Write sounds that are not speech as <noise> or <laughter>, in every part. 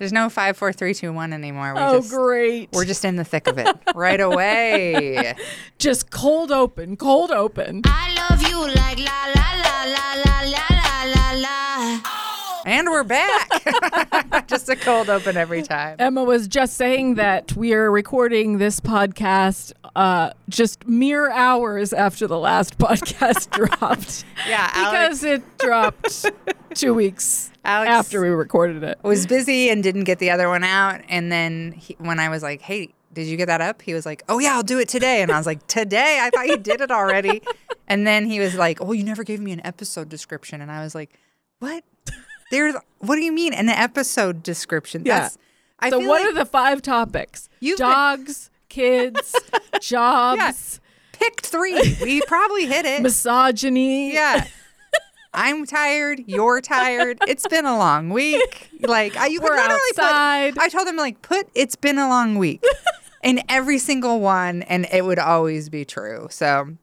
There's no five, four, three, two, one anymore. We Oh, just, great. We're just in the thick of it <laughs> right away. just cold open, cold open. I love you like la la la And we're back. <laughs> just a cold open every time. Emma was just saying that we are recording this podcast uh, just mere hours after the last podcast <laughs> dropped. Yeah, Alex because it dropped two weeks Alex- after we recorded it. was busy and didn't get the other one out. And then he, when I was like, hey, did you get that up? He was like, oh, yeah, I'll do it today. And I was like, today? I thought you did it already. <laughs> And then he was like, oh, you never gave me an episode description. And I was like, what? There's, what do you mean an episode description? Yeah. That's, I So, what like are the five topics? Been- Dogs, kids, <laughs> jobs, picked three. We probably hit it. misogyny. Yeah. <laughs> I'm tired. You're tired. It's been a long week. Like I, you We're literally outside. put. I told him like put. It's been a long week, <laughs> in every single one, and it would always be true. So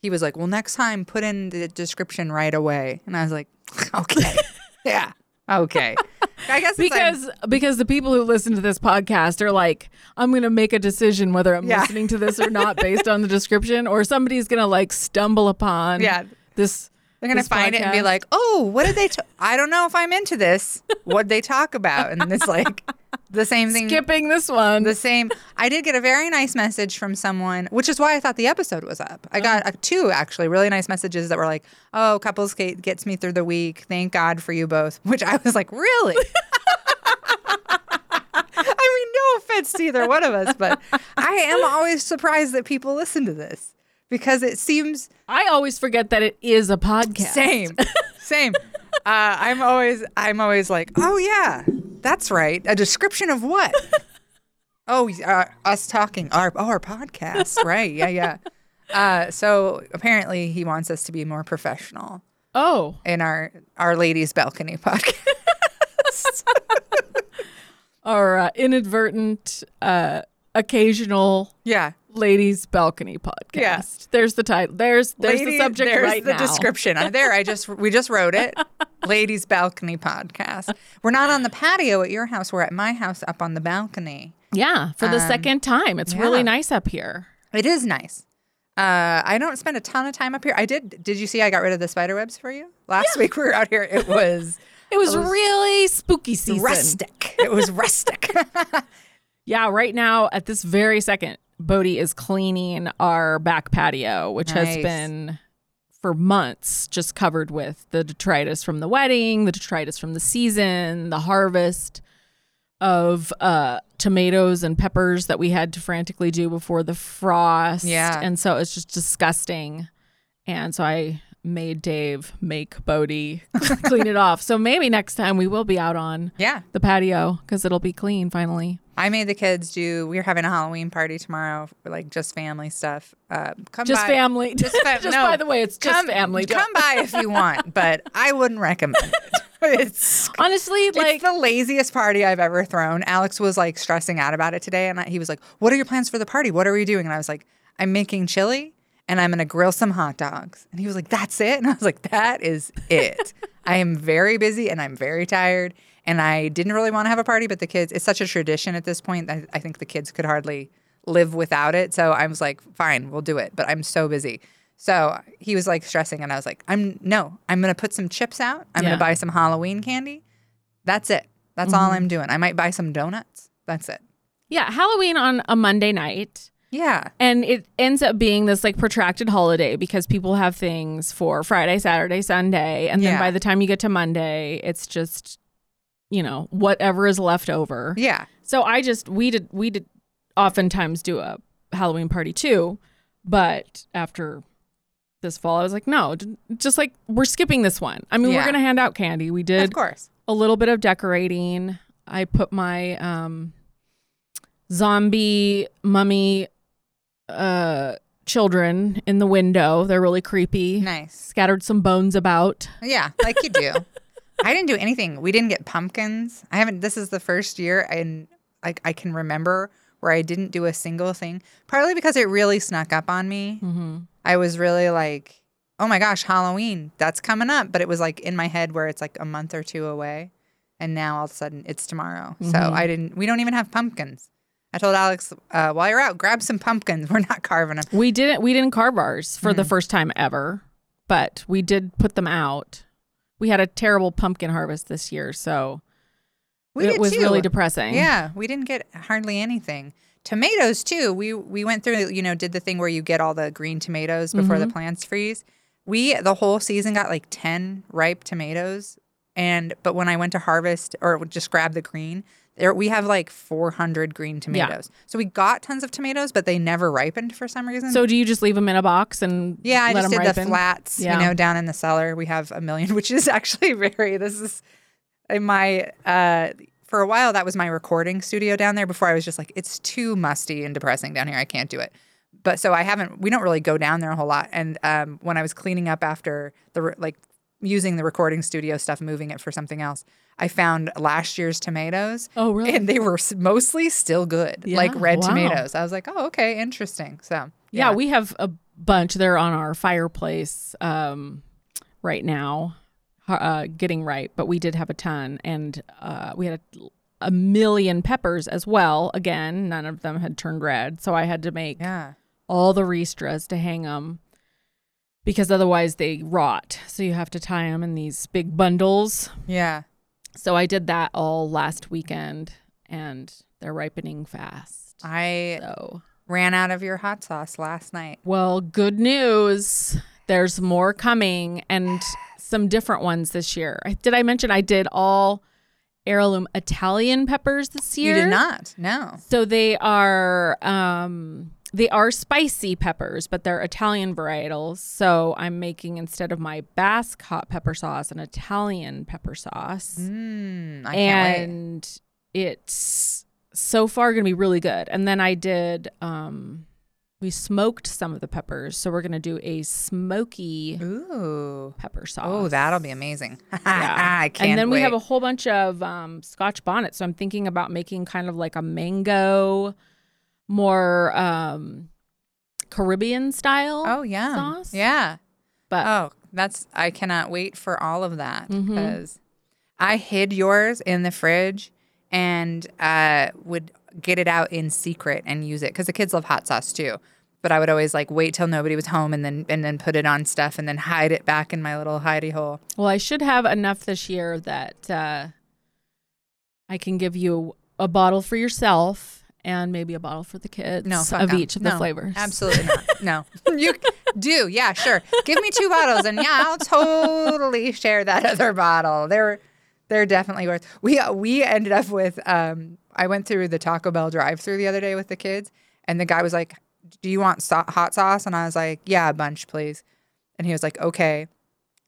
he was like, "Well, next time, put in the description right away." And I was like, "Okay, yeah, okay." <laughs> I guess because because the people who listen to this podcast are like, I'm gonna make a decision whether I'm Yeah. listening to this or not <laughs> based on the description, or somebody's gonna like stumble upon Yeah. this. They're gonna this find it and be like, "Oh, what did they? T- I don't know if I'm into this. What they talk about?" And it's like the same thing. skipping this one. the same. I did get a very nice message from someone, which is why I thought the episode was up. I got uh, two actually really nice messages that were like, "Oh, couples gate gets me through the week. Thank God for you both." <laughs> Which I was like, "Really?" <laughs> I mean, no offense to either one of us, but I am always surprised that people listen to this because it seems I always forget that it is a podcast. same, <laughs> same. Uh, I'm always, I'm always like, oh yeah, that's right. A description of what? <laughs> oh, uh, us talking our oh, our podcast, right? Yeah, yeah. Uh, so apparently, he wants us to be more professional Oh, in our our ladies' balcony podcast. <laughs> our uh, inadvertent, uh, occasional yeah, ladies balcony podcast. Yeah. There's the title. There's there's Lady- the subject there's right the now. description. There, I just we just wrote it. <laughs> Ladies' balcony podcast. We're not on the patio at your house. We're at my house up on the balcony. Yeah, for the second time. It's really nice up here. It is nice. Uh, I don't spend a ton of time up here. I did. Did you see I got rid of the spider webs for you last week? We were out here. It was <laughs> It was, really spooky season. rustic. It was rustic. <laughs> Yeah, right now at this very second, Bodie is cleaning our back patio, which has been for months just covered with the detritus from the wedding, the detritus from the season, the harvest of uh, tomatoes and peppers that we had to frantically do before the frost. Yeah. And so it's just disgusting. And so I made Dave make Bodie <laughs> clean it off. So maybe next time we will be out on yeah, the patio because it'll be clean finally. I made the kids do. We're having a Halloween party tomorrow, like just family stuff. Uh, come Just by. family. <laughs> Just, fa- <laughs> Just no, by the way, it's just come, family. Come by if you want, <laughs> but I wouldn't recommend it. It's Honestly, like it's the laziest party I've ever thrown. Alex was like stressing out about it today, and I, he was like, "What are your plans for the party? What are we doing?" And I was like, "I'm making chili, and I'm gonna grill some hot dogs." And he was like, "That's it?" And I was like, "That is it." I am very busy and I'm very tired, and I didn't really want to have a party, but the kids. It's such a tradition at this point. that I think the kids could hardly live without it. So I was like, "Fine, we'll do it," but I'm so busy. So he was like stressing, and I was like, "I'm no, I'm gonna put some chips out. I'm Yeah. gonna buy some Halloween candy. That's it. That's all I'm mm-hmm. doing. I might buy some donuts. That's it. yeah, Halloween on a Monday night. Yeah. And it ends up being this like protracted holiday because people have things for Friday, Saturday, Sunday. And then Yeah. by the time you get to Monday, it's just, you know, whatever is left over. Yeah. So I just, we did, we did oftentimes do a Halloween party too. But after this fall, I was like, no, just like we're skipping this one. I mean, Yeah. we're going to hand out candy. We did Of course. a little bit of decorating. I put my um, zombie mummy uh, children in the window. They're really creepy. Nice. Scattered some bones about. Yeah, like you do. <laughs> I didn't do anything. We didn't get pumpkins. I haven't. This is the first year, and like I can remember where I didn't do a single thing. Partly because it really snuck up on me. Mm-hmm. I was really like, "Oh my gosh, Halloween! That's coming up!" But it was like in my head where it's like a month or two away, and now all of a sudden it's tomorrow. So Mm-hmm. I didn't. We don't even have pumpkins. I told Alex uh, while you're out, grab some pumpkins. <laughs> We're not carving them. We didn't we didn't carve ours for Mm. the first time ever, but we did put them out. We had a terrible pumpkin harvest this year, so We it was too. really depressing. Yeah, we didn't get hardly anything. Tomatoes too. We we went through, you know, did the thing where you get all the green tomatoes before Mm-hmm. the plants freeze. We the whole season got like 10 ripe tomatoes and but when I went to harvest or just grab the green, there we have like 400 green tomatoes. So we got tons of tomatoes, but they never ripened for some reason. So do you just leave them in a box and Yeah, I let just them did the flats, Yeah. you know, down in the cellar. We have a million, <laughs> which is actually very. This is in my. uh For a while, that was my recording studio down there. Before I was just like, it's too musty and depressing down here. I can't do it. But so I haven't. We don't really go down there a whole lot. And um, when I was cleaning up after the like using the recording studio stuff, moving it for something else, I found last year's tomatoes. Oh, really? And they were mostly still good, like red wow. tomatoes. I was like, oh, okay, interesting. So Yeah, we have a bunch. They're on our fireplace um, right now, uh, getting ripe. But we did have a ton, and uh, we had a, a million peppers as well. Again, none of them had turned red, so I had to make yeah. all the ristras to hang them because otherwise they rot. So you have to tie them in these big bundles. Yeah. So I did that all last weekend, and they're ripening fast. I So. ran out of your hot sauce last night. Well, good news. There's more coming and some different ones this year. Did I mention I did all heirloom Italian peppers this year? You did not. No. So they are um they are spicy peppers, but they're Italian varietals. So I'm making instead of my Basque hot pepper sauce an Italian pepper sauce. Mm, I can't wait. and it's so far going to be really good. And then I did um we smoked some of the peppers, so we're going to do a smoky Ooh. pepper sauce. Oh, that'll be amazing. <laughs> Yeah. I can't and then we have a whole bunch of um, Scotch bonnets. So I'm thinking about making kind of like a mango, more um, Caribbean style. Oh yeah. sauce. Yeah. But Oh, that's I cannot wait for all of that Mhm. because I hid yours in the fridge and uh, would get it out in secret and use it because the kids love hot sauce too. But I would always like wait till nobody was home and then and then put it on stuff and then hide it back in my little hidey hole. well, I should have enough this year that uh, I can give you a bottle for yourself and maybe a bottle for the kids No, of no. each of the flavors. Absolutely not. <laughs> No, you do. Yeah, sure. Give me two bottles, and yeah, I'll totally share that other bottle. They're they're definitely worth. We we ended up with. Um, I went through the Taco Bell drive-through the other day with the kids, and the guy was like, "Do you want so- hot sauce?" And I was like, "Yeah, a bunch, please." And he was like, "Okay."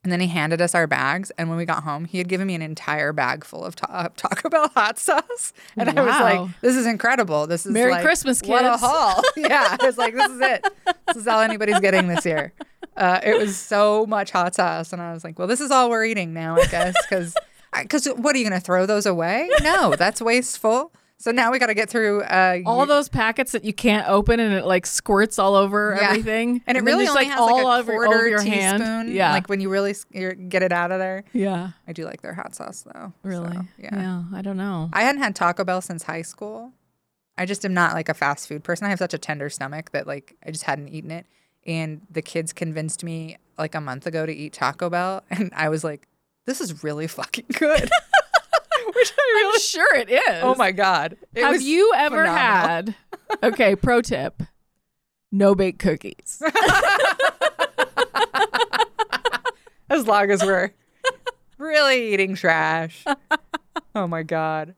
And then he handed us our bags, and when we got home, he had given me an entire bag full of ta- Taco Bell hot sauce, <laughs> and I was like, "This is incredible! This is Merry like, Christmas, What a kids." haul! <laughs> yeah, I was like, "This is it. This is all anybody's getting this year." Uh, it was so much hot sauce, and I was like, "Well, this is all we're eating now, I guess." Because, because <laughs> what are you going to throw those away? No, that's wasteful. So now we got to get through uh, all those packets that you can't open and it like squirts all over Yeah. everything, and it really just, only like has all like a over, quarter over your teaspoon. hand. Yeah, like when you really get it out of there. yeah, I do like their hot sauce though. really. So, yeah. I don't know. I hadn't had Taco Bell since high school. I just am not like a fast food person. I have such a tender stomach that like I just hadn't eaten it. And the kids convinced me like a month ago to eat Taco Bell, <laughs> and I was like, "This is really fucking good." <laughs> <laughs> Which I I'm sure it is. Oh my god! It Have you ever phenomenal. had? <laughs> Okay, pro tip: no bake cookies. <laughs> As long as we're really eating trash. Oh my god.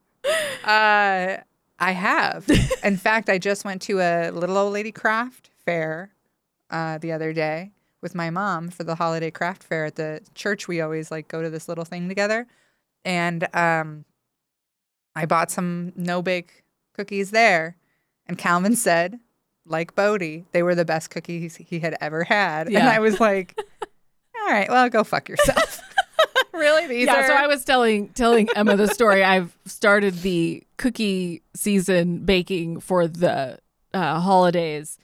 Uh, I have. In fact, I just went to a little old lady craft fair uh, the other day with my mom for the holiday craft fair at the church. We always like go to this little thing together, and um, I bought some no bake cookies there. And Calvin said, like Bodie, they were the best cookies he had ever had. And I was like, all right, well, go fuck yourself. <laughs> really? These yeah, are so I was telling telling Emma the story. I've started the cookie season baking for the uh, holidays,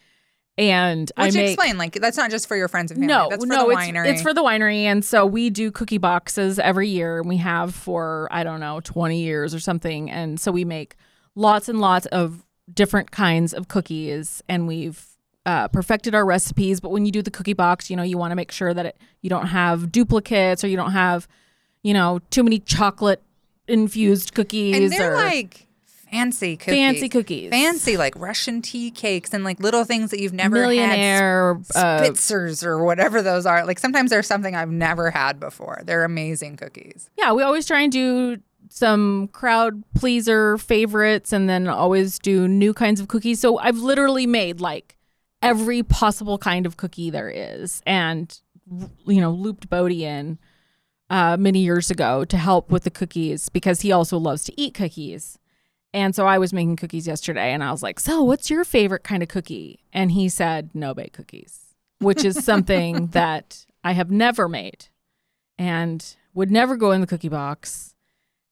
And I Which make explain, like that's not just for your friends and family. no, that's for no, the it's, winery. it's for the winery, and so we do cookie boxes every year, and we have for I don't know twenty years or something, and so we make lots and lots of different kinds of cookies, and we've uh, perfected our recipes. But when you do the cookie box, you know you want to make sure that it, you don't have duplicates or you don't have, you know, too many chocolate infused cookies and they're or like fancy cookies. fancy cookies, Fancy like Russian tea cakes and like little things that you've never had. millionaire. Uh, Spitzers or whatever those are. Like sometimes there's something I've never had before. They're amazing cookies. yeah, we always try and do some crowd pleaser favorites and then always do new kinds of cookies. So I've literally made like every possible kind of cookie there is and you know, looped Bodie in uh, many years ago to help with the cookies because he also loves to eat cookies. And so I was making cookies yesterday and I was like, So, what's your favorite kind of cookie? And he said, No bake cookies, which is something <laughs> that I have never made and would never go in the cookie box.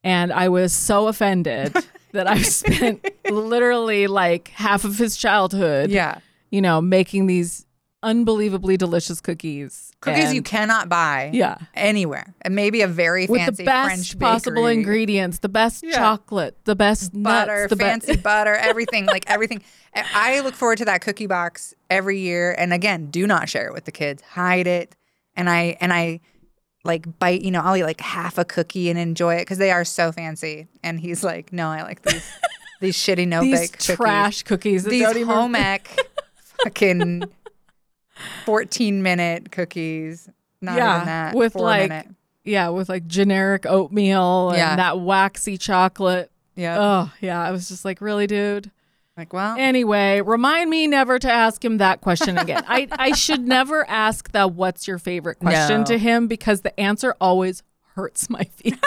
And I was so offended <laughs> that I've spent literally like half of his childhood, Yeah. you know, making these unbelievably delicious cookies. Cookies And- you cannot buy Yeah. anywhere. And maybe a very With fancy the best French possible bakery. ingredients, the best Yeah. chocolate, the best butter, nuts, the fancy best. butter, everything, like everything. I look forward to that cookie box every year. And again, do not share it with the kids. Hide it. And I and I like bite, you know, I'll eat like half a cookie and enjoy it because they are so fancy. And he's like, no, I like these these shitty <laughs> no bake cookies. trash cookies. that These home <laughs> ec fucking 14 minute cookies. Not Yeah, even that. with, four like, minute. Yeah, with like generic oatmeal and Yeah. that waxy chocolate. Yeah. Oh, yeah. I was just like, really, dude? like, well, Anyway, remind me never to ask him that question again. I, I should never ask the what's your favorite question No. to him because the answer always hurts my <laughs> feelings.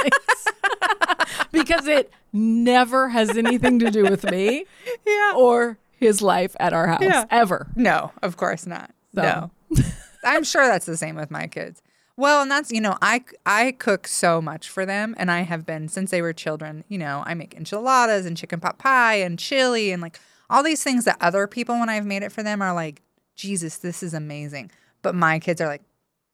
because it never has anything to do with me <laughs> yeah. or his life at our house Yeah. ever. No, of course not. So. No. <laughs> I'm sure that's the same with my kids. Well, and that's, you know, I I cook so much for them and I have been since they were children, you know, I make enchiladas and chicken pot pie and chili and like all these things that other people when I've made it for them are like, "Jesus, this is amazing." But my kids are like,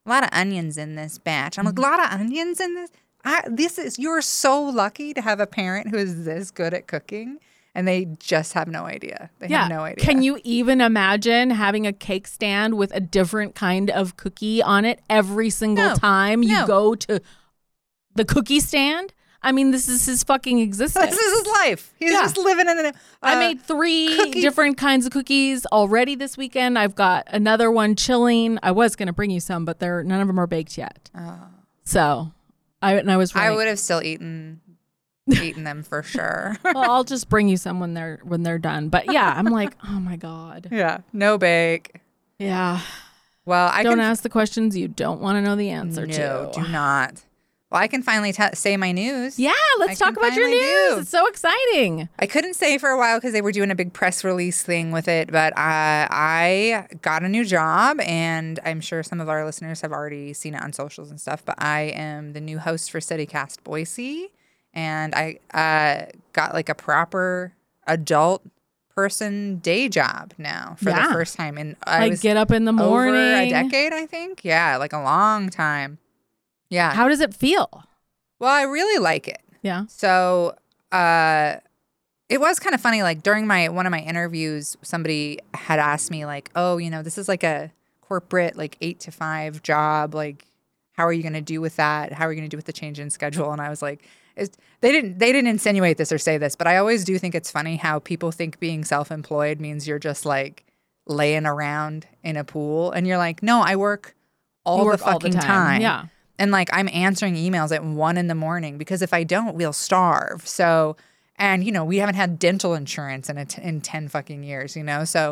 "A lot of onions in this batch." I'm like, "A lot of onions in this?" I this is you're so lucky to have a parent who is this good at cooking and they just have no idea. They have no idea. Can you even imagine having a cake stand with a different kind of cookie on it every single No. time you No. go to the cookie stand? I mean, this is his fucking existence. <laughs> This is his life. He's Yeah. just living in a. I uh, made three cookie- different kinds of cookies already this weekend. I've got another one chilling. I was going to bring you some, but they're none of them are baked yet. So, I and I was I would have still eaten, eaten them for sure. <laughs> well, I'll just bring you some when they're when they're done. But yeah, I'm like, <laughs> oh my god. yeah, no bake. Yeah. Well, I don't can ask the questions you don't want to know the answer no, to. do not. Well, I can finally t- say my news. Yeah, let's I talk about your news. do. It's so exciting. I couldn't say for a while because they were doing a big press release thing with it, but I, I got a new job, and I'm sure some of our listeners have already seen it on socials and stuff. But I am the new host for CityCast Boise, and I uh, got like a proper adult person day job now for Yeah. the first time and I like get up in the morning. over a decade, I think. Yeah, like a long time. Yeah. How does it feel? well, I really like it. Yeah. So uh it was kind of funny like during my one of my interviews somebody had asked me like, "Oh, you know, this is like a corporate like 8 to 5 job like how are you going to do with that? How are you going to do with the change in schedule?" And I was like, it's, they didn't they didn't insinuate this or say this, but I always do think it's funny how people think being self-employed means you're just like laying around in a pool and you're like, "No, I work all work the fucking time. Yeah. And like I'm answering emails at one in the morning because if I don't, we'll starve. So, and you know, we haven't had dental insurance in a t- in ten fucking years. You know, so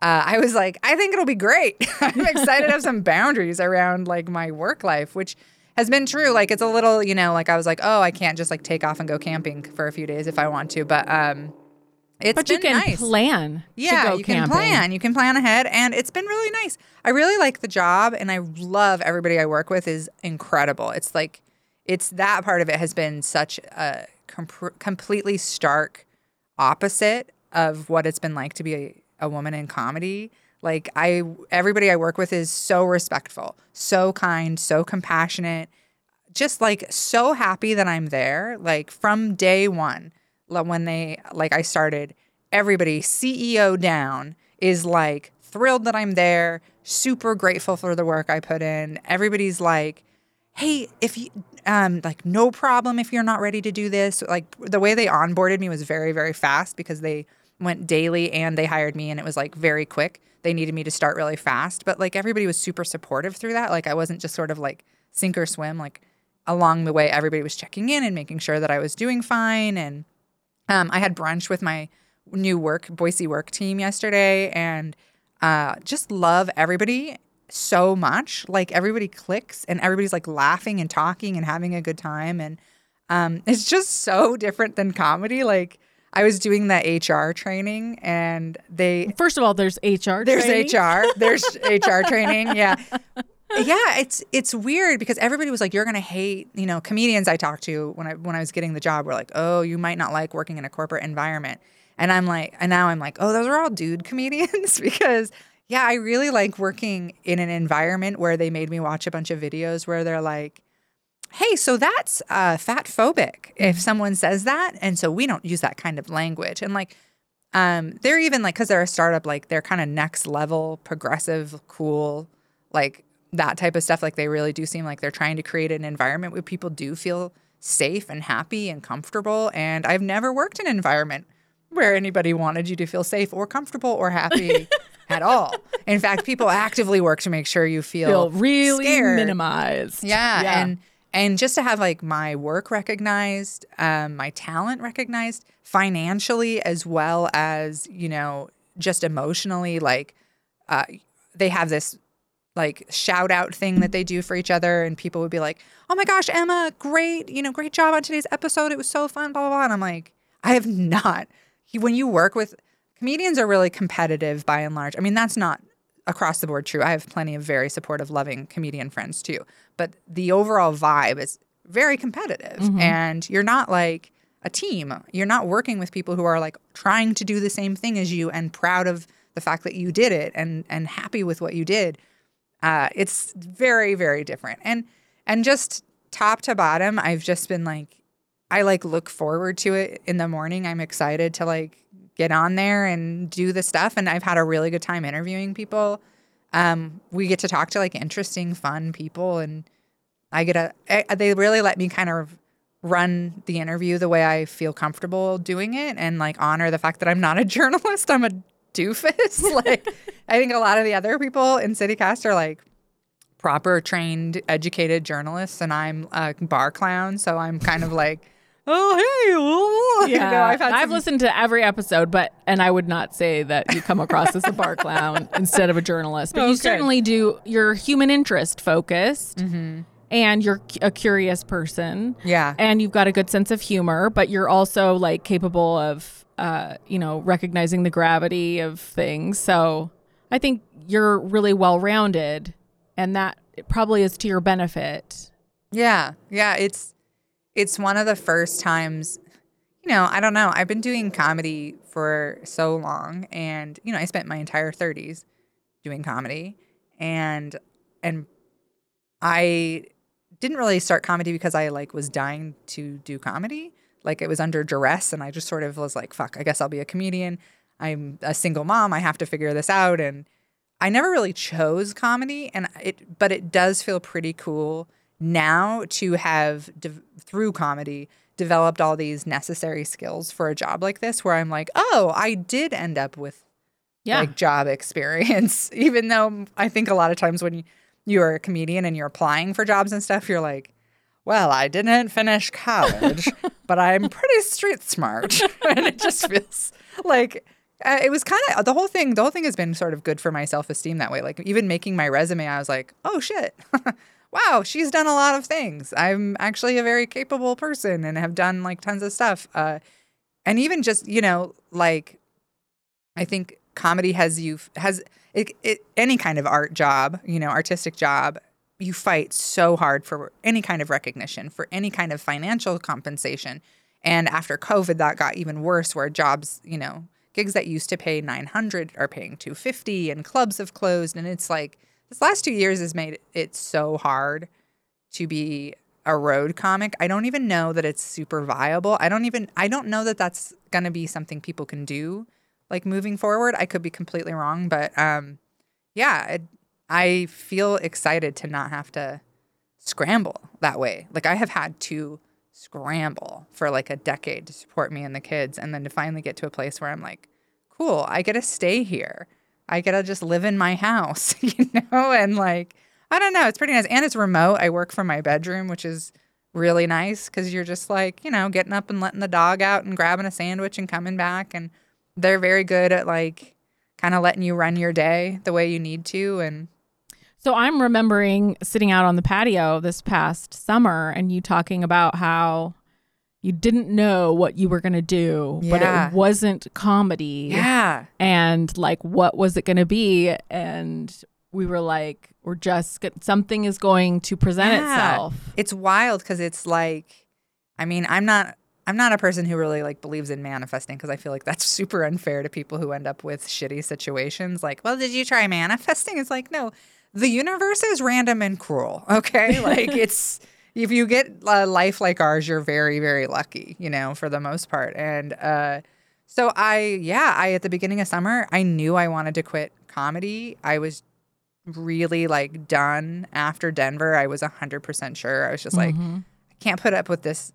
uh, I was like, I think it'll be great. <laughs> I'm excited to have <laughs> some boundaries around like my work life, which has been true. Like it's a little, you know, like I was like, oh, I can't just like take off and go camping for a few days if I want to, but um, it's But been you can nice. plan. Yeah, to go you can plan. You can plan ahead, and it's been really nice. I really like the job, and I love everybody I work with is incredible. It's like, it's that part of it has been such a com- completely stark opposite of what it's been like to be a, a woman in comedy. Like I everybody I work with is so respectful, so kind, so compassionate. Just like so happy that I'm there. Like from day 1, like, when they like I started, everybody CEO down is like thrilled that I'm there, super grateful for the work I put in. Everybody's like, "Hey, if you um like no problem if you're not ready to do this." Like the way they onboarded me was very very fast because they went daily and they hired me and it was like very quick. They needed me to start really fast, but like everybody was super supportive through that. Like I wasn't just sort of like sink or swim like along the way everybody was checking in and making sure that I was doing fine and um, I had brunch with my new work Boise work team yesterday, and uh, just love everybody so much. Like everybody clicks, and everybody's like laughing and talking and having a good time, and um, it's just so different than comedy. Like I was doing the HR training, and they First of all, there's HR. there's training. HR. There's <laughs> HR training. Yeah. Yeah, it's it's weird because everybody was like, "You're gonna hate," you know. Comedians I talked to when I when I was getting the job were like, "Oh, you might not like working in a corporate environment," and I'm like, and now I'm like, "Oh, those are all dude comedians," <laughs> because yeah, I really like working in an environment where they made me watch a bunch of videos where they're like, hey, so that's uh, fat phobic if someone says that. And so we don't use that kind of language. And like, um, they're even like, because they're a startup, like they're kind of next level, progressive, cool, like that type of stuff. Like they really do seem like they're trying to create an environment where people do feel safe and happy and comfortable. And I've never worked in an environment where anybody wanted you to feel safe or comfortable or happy <laughs> at all. In fact, people actively work to make sure you feel, Feel really scared. minimized. Yeah, and and just to have like my work recognized, um, my talent recognized financially as well as you know just emotionally. Like uh, they have this like shout out thing that they do for each other, and people would be like, "Oh my gosh, Emma, great! You know, great job on today's episode. It was so fun." Blah blah blah. And I'm like, I have <laughs> not. When you work with comedians, are really competitive by and large. I mean, that's not across the board true. I have plenty of very supportive, loving comedian friends too. But the overall vibe is very competitive. And you're not like a team. You're not working with people who are like trying to do the same thing as you and proud of the fact that you did it and and happy with what you did. Uh, it's very, very different. And and just top to bottom, I've just been like I like look forward to it in the morning. I'm excited to like get on there and do the stuff. And I've had a really good time interviewing people. Um, we get to talk to like interesting, fun people, and I get a. I, they really let me kind of run the interview the way I feel comfortable doing it, and like honor the fact that I'm not a <laughs> journalist. I'm a doofus. <laughs> like I think a lot of the other people in CityCast are like proper trained, educated journalists, and I'm a bar clown. So I'm kind of like, oh hey, you know, I've had some- listened to every episode, but and I would not say that you come across as a bar clown <laughs> instead of a journalist, but Oh, you certainly do. You're human interest focused, Mm-hmm. and you're a curious person. Yeah. and you've got a good sense of humor, but you're also like capable of, uh, you know, recognizing the gravity of things. So I think you're really well rounded, and that it probably is to your benefit. Yeah, yeah, it's it's one of the first times, you know, I don't know. I've been doing comedy for so long and you know, I spent my entire 30s doing comedy and and I didn't really start comedy because I like was dying to do comedy. Like it was under duress and I just sort of was like, fuck, I guess I'll be a comedian. I'm a single mom. I have to figure this out and I never really chose comedy, and it, but it does feel pretty cool now to have de- through comedy developed all these necessary skills for a job like this. Where I'm like, oh, I did end up with Yeah. like job experience, <laughs> even though I think a lot of times when you, you're a comedian and you're applying for jobs and stuff, you're like. Well, I didn't finish college, <laughs> but I'm pretty street smart. <laughs> and it just feels like uh, it was kind of the whole thing. The whole thing has been sort of good for my self esteem that way. Like even making my resume, I was like, oh shit, wow, she's done a lot of things. I'm actually a very capable person and have done like tons of stuff. Uh, and even just you know, like I think comedy has you has it, it any kind of art job, you know, artistic job. You fight so hard for any kind of recognition, for any kind of financial compensation. And after COVID, that got even worse, where jobs, you know, gigs that used to pay 900 are paying 250 and clubs have closed and it's like this last 2 years has made it so hard to be a road comic. I don't even know that it's super viable. I don't even I don't know that that's going to be something people can do like moving forward. I could be completely wrong, but um yeah, I feel excited to not have to scramble that way. Like I have had to scramble for like a decade to support me and the kids and then to finally get to a place where I'm like, cool, I get to stay here. I get to just live in my house, <laughs> you know, and like I don't know, it's pretty nice and it's remote. I work from my bedroom, which is really nice cuz you're just like, you know, getting up and letting the dog out and grabbing a sandwich and coming back and they're very good at like kind of letting you run your day the way you need to and So I'm remembering sitting out on the patio this past summer and you talking about how you didn't know what you were going to do, but it wasn't comedy. yeah. And like, what was it going to be? And we were like, we're just, something is going to present Yeah. itself. It's wild because it's like, I mean, I'm not. I'm not a person who really like believes in manifesting because I feel like that's <laughs> super unfair to people who end up with shitty situations. Like, well, did you try manifesting? It's like, no, the universe is random and cruel. <laughs> Okay, like it's if you get a life like ours, you're very, very lucky. You know, for the most part. And uh, so I, yeah, I at the beginning of summer, I knew I wanted to quit comedy. I was really like done after Denver. I was 100% sure. I was just like, Mhm. I can't put up with this.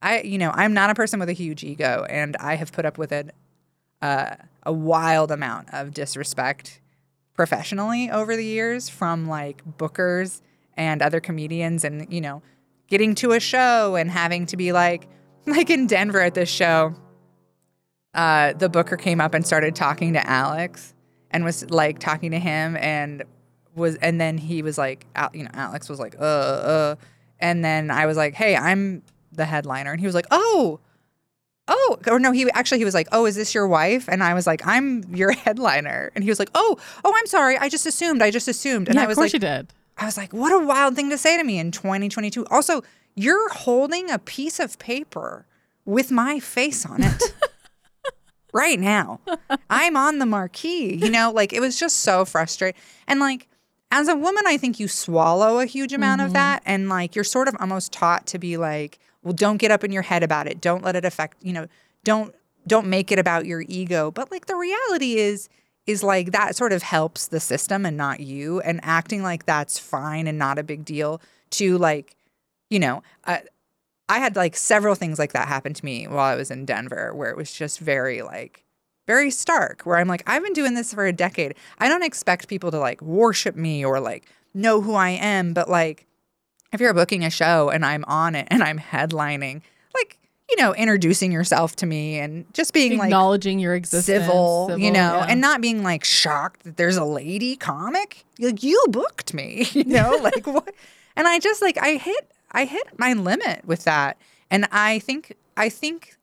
I, you know, I'm not a person with a huge ego, and I have put up with it uh, a wild amount of disrespect professionally over the years from like bookers and other comedians, and you know, getting to a show and having to be like, <laughs> like in Denver at this show, uh, the booker came up and started talking to Alex and was like talking to him and was and then he was like you know Alex was like uh uh and then I was like hey I'm the headliner. And he was like oh oh or no he actually he was like oh is this your wife? And I was like I'm your <laughs> headliner. And he was like oh oh I'm sorry. I just assumed. I just assumed. And yeah, I was of course like you did. I was like, what a wild thing to say to me in 2022. Also, you're holding a piece of paper with my face on it <laughs> right now. I'm on the marquee. You know, like it was just so frustrating. And like, as a woman, I think you swallow a huge amount of mm-hmm. that. And like, you're sort of almost taught to be like, well, don't get up in your head about it. Don't let it affect, you know, don't don't make it about your ego. But like the reality is, is like that sort of helps the system and not you and acting like that's fine and not a big deal to like you know uh, i had like several things like that happen to me while i was in denver where it was just very like very stark where i'm like i've been doing this for a decade. I don't expect people to like worship me or like know who i am but like if you're booking a show and i'm on it and i'm headlining you know introducing yourself to me and just being like Acknowledging your existence. civil, you know, yeah. and not being like shocked that there's a lady comic. Like you booked me, <laughs> you <laughs> know, like what? And I just like I hit I hit my limit with that, and I think I think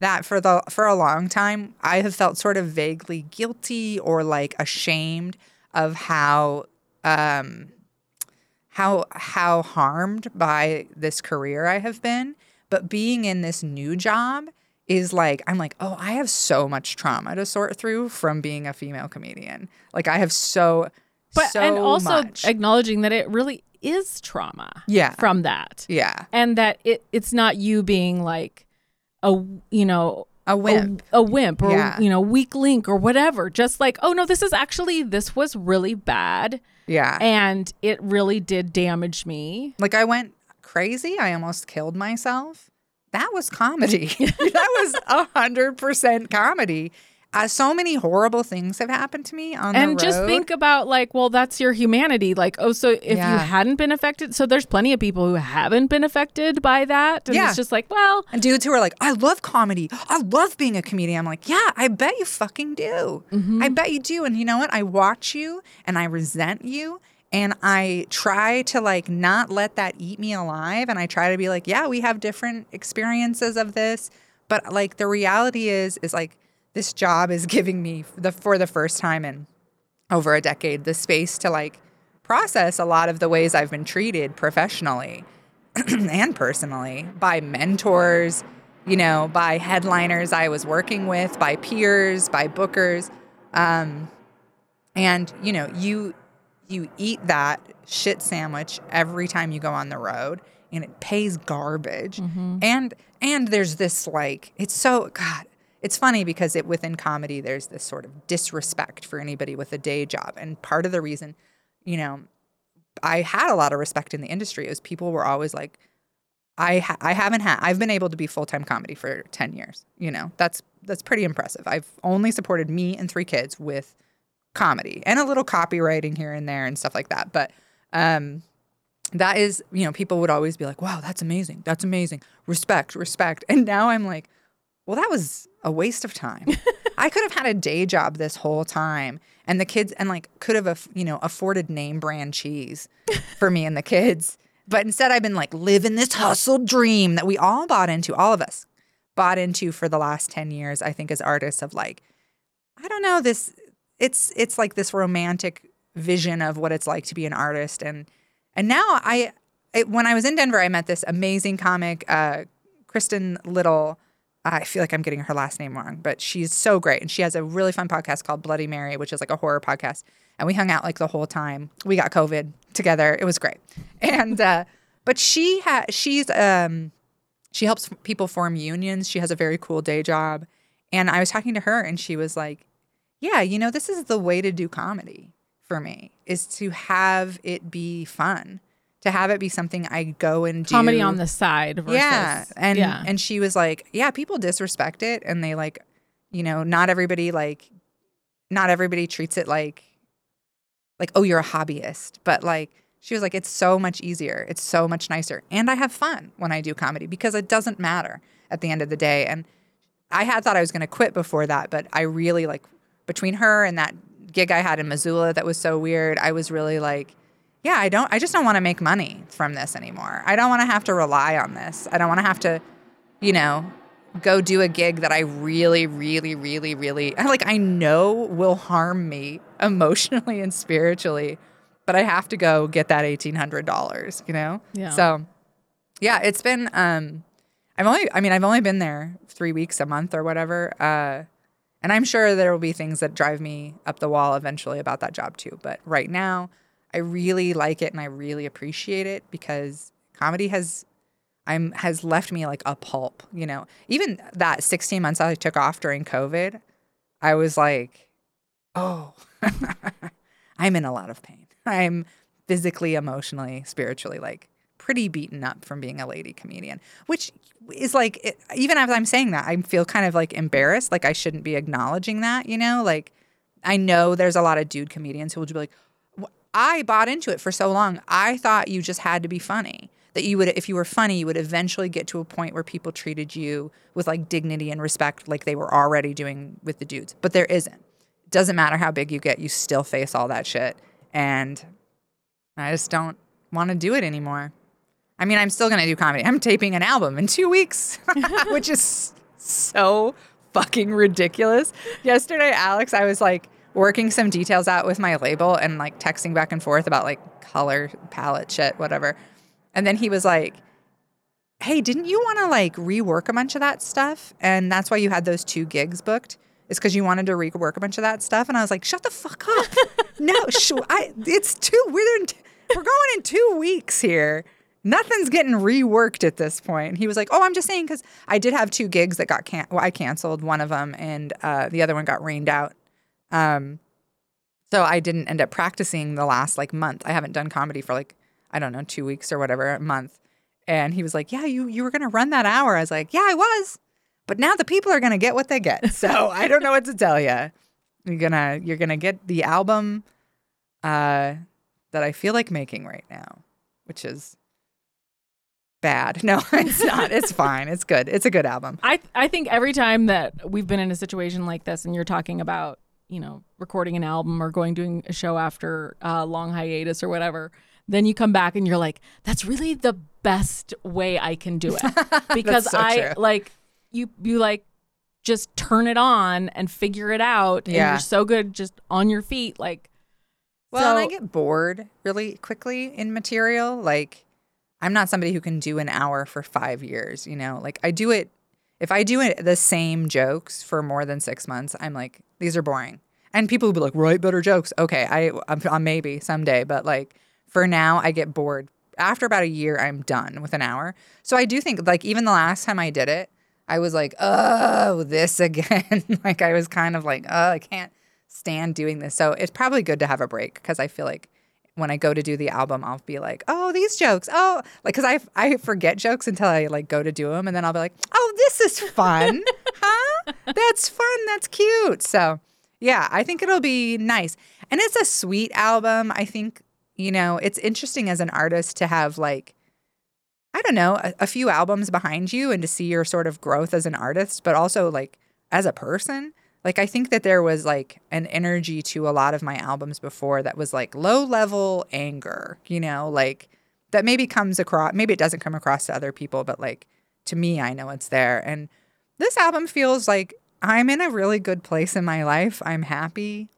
that for the for a long time I have felt sort of vaguely guilty or like ashamed of how um how how harmed by this career I have been. But being in this new job is like I'm like, oh, I have so much trauma to sort through from being a female comedian. Like I have so but so and also much. acknowledging that it really is trauma yeah. from that. yeah. And that it it's not you being like a you know A wimp. a, a wimp or Yeah. you know weak link or whatever just like oh no this is actually this was really bad yeah. and it really did damage me like I went crazy. I almost killed myself. That was comedy. <laughs> <laughs> that was a hundred percent comedy. Uh, so many horrible things have happened to me on and just think about like well that's your humanity like oh so if Yeah. you hadn't been affected so there's plenty of people who haven't been affected by that and Yeah. it's just like well And dudes who are like, I love comedy. I love being a comedian. I'm like, yeah, I bet you fucking do. I bet you do. And you know what? I watch you and I resent you. And I try to like not let that eat me alive. And I try to be like, yeah, we have different experiences of this. But like the reality is, is like this job is <laughs> giving me the for the first time in over a decade the space to like process a lot of the ways I've been treated professionally <clears throat> and personally by mentors you know, by headliners I was working with, by peers, by bookers. Um, and you know, you you eat that shit sandwich every time you go on the road and it pays garbage. Mm-hmm. And and there's this like it's so god, it's funny because it within comedy there's this sort of disrespect for anybody with a day job. And part of the reason, you know, I had a lot of respect in the industry is people were always like I ha- I haven't had I've been able to be full-time comedy for 10 years. You know, that's that's pretty impressive. I've only supported me and three kids with comedy and a little copywriting here and there and stuff like that. But um that is, you know, people would always be like, "Wow, that's amazing. That's amazing. Respect, respect." And now I'm like, "Well, that was a waste of time. <laughs> I could have had a day job this whole time and the kids and like could have, you know, afforded name brand cheese for me and the kids. But instead I've been like living this hustle dream that we all bought into, all of us bought into for the last 10 years, I think as artists of like I don't know this it's it's like this romantic vision of what it's like to be an artist and and now I it, when I was in Denver I met this amazing comic uh Kristen Little I feel like I'm getting her last name wrong, but she's so great. And she has a really fun podcast called Bloody Mary, which is like a horror podcast. And we hung out like the whole time. We got COVID together. It was great. <laughs> And, uh, but she has, she's, um, she helps people form unions. She has a very cool day job. And I was talking to her and she was like, yeah, you know, this is the way to do comedy for me is to have it be fun, to have it be something I go and do. Comedy on the side versus Yeah. And yeah. and she was like, Yeah, people disrespect it and they like, you know, not everybody like not everybody treats it like like, oh, you're a hobbyist. But like she was like, it's so much easier. It's so much nicer. And I have fun when I do comedy because it doesn't matter at the end of the day. And I had thought I was gonna quit before that, but I really like between her and that gig I had in Missoula that was so weird, I was really like, yeah, I don't I just don't want to make money from this anymore. I don't want to have to rely on this. I don't want to have to, you know, go do a gig that I really really really really like I know will harm me <laughs> emotionally and spiritually, but I have to go get that $1800, you know? Yeah. So, yeah, it's been um I've only I mean, I've only been there 3 weeks a month or whatever. Uh and I'm sure there will be things that drive me up the wall eventually about that job too. But right now, I really like it and I really appreciate it because comedy has I'm has left me like a pulp, you know. Even that 16 months I took off during COVID, I was like, "Oh, <laughs> I'm in a lot of pain. I'm physically, emotionally, spiritually like pretty beaten up from being a lady comedian, which is like it, even as I'm saying that, I feel kind of like embarrassed, like I shouldn't be acknowledging that, you know? Like I know there's a lot of dude comedians who will just be like, I bought into it for so long. I thought you just had to be funny. That you would, if you were funny, you would eventually get to a point where people treated you with like dignity and respect, like they were already doing with the dudes. But there isn't. It doesn't matter how big you get, you still face all that shit. And I just don't want to do it anymore. I mean, I'm still going to do comedy. I'm taping an album in two weeks, <laughs> which is so fucking ridiculous. Yesterday, Alex, I was like working some details out with my label and like texting back and forth about like color palette shit, whatever. And then he was like, Hey, didn't you want to like rework a bunch of that stuff? And that's why you had those two gigs booked? Is because you wanted to rework a bunch of that stuff? And I was like, Shut the fuck up. <laughs> no, sh- I, it's two, we're, in, we're going in two weeks here. Nothing's getting reworked at this point. He was like, "Oh, I'm just saying because I did have two gigs that got can- well, I canceled one of them, and uh, the other one got rained out. Um, so I didn't end up practicing the last like month. I haven't done comedy for like I don't know two weeks or whatever, a month. And he was like, "Yeah, you you were gonna run that hour." I was like, "Yeah, I was, but now the people are gonna get what they get. <laughs> So I don't know what to tell you. You're gonna you're gonna get the album uh, that I feel like making right now, which is." Bad. No, <laughs> it's not. It's fine. It's good. It's a good album. I I think every time that we've been in a situation like this, and you're talking about you know recording an album or going doing a show after a long hiatus or whatever, then you come back and you're like, that's really the best way I can do it <laughs> because so I true. like you you like just turn it on and figure it out, and Yeah. you're so good just on your feet, like. Well, and I get bored really quickly in material. Like, I'm not somebody who can do an hour for five years, you know? Like, I do it if I do it, the same jokes for more than six months, I'm like, these are boring. And people will be like, write better jokes. Okay, I, I'm, I'm maybe someday, but like for now, I get bored. After about a year, I'm done with an hour. So I do think like even the last time I did it, I was like, oh, this <laughs> again. like I was kind of like, oh, I can't stand doing this. So it's probably good to have a break because I feel like when I go to do the album, I'll be like, oh, these jokes. Oh, like, cause I, I forget jokes until I like go to do them. And then I'll be like, oh, this is fun. <laughs> huh? That's fun. That's cute. So yeah, I think it'll be nice. And it's a sweet album. I think, you know, it's interesting as an artist to have like, I don't know, a, a few albums behind you and to see your sort of growth as an artist, but also like as a person. Like I think that there was like an energy to a lot of my albums before that was like low level anger, you know, like that maybe comes across maybe it doesn't come across to other people, but like to me I know it's there. And this album feels like I'm in a really good place in my life. I'm happy.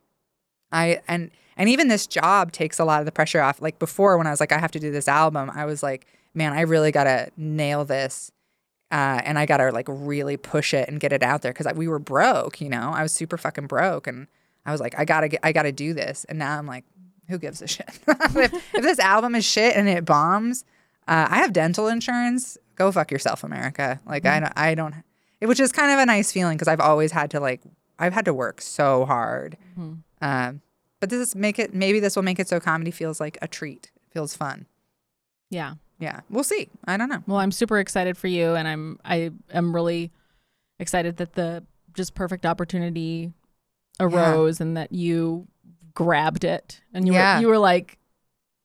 I and and even this job takes a lot of the pressure off. Like before when I was like I have to do this album, I was like, man, I really got to nail this uh, and I got to like really push it and get it out there because we were broke, you know. I was super fucking broke, and I was like, I gotta, get, I gotta do this. And now I'm like, who gives a shit? <laughs> if, if this album is shit and it bombs, uh, I have dental insurance. Go fuck yourself, America. Like I don't, I don't, it, which is kind of a nice feeling because I've always had to like, I've had to work so hard. Um, but this is make it. Maybe this will make it so comedy feels like a treat. It feels fun. Yeah. Yeah, we'll see. I don't know. Well, I'm super excited for you, and I'm I am really excited that the just perfect opportunity arose and that you grabbed it and you Yeah. were you were like,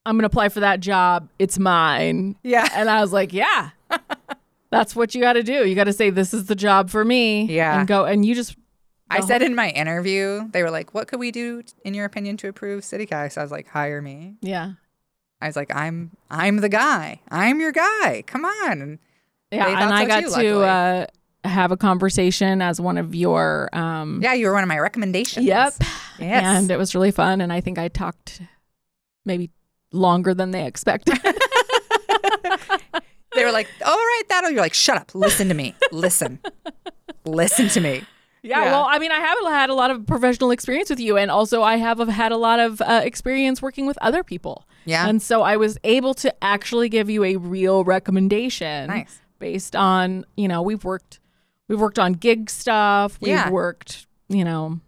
I'm gonna apply for that job. It's mine. Yeah. And I was like, yeah, <laughs> that's what you got to do. You got to say this is the job for me. Yeah. and go and you just I said in my interview, they were like, "What could we do, in your opinion, to improve City Cast?" I was like, "Hire me." yeah I was like, "I'm, I'm the guy. I'm your guy. Come on." And yeah. And thought I got too, to uh, have a conversation as one of your um. yeah, you were one of my recommendations. Yep. Yes. And it was really fun. And I think I talked maybe longer than they expected. <laughs> they were like, "All right, that'll." You're like, "Shut up. Listen to me. Listen. Listen to me." Yeah, Yeah. Well, I mean, I have had a lot of professional experience with you. And also, I have had a lot of uh, experience working with other people. Yeah. And so I was able to actually give you a real recommendation. Nice. Based on, you know, we've worked. We've worked on gig stuff. We've Yeah. worked, you know,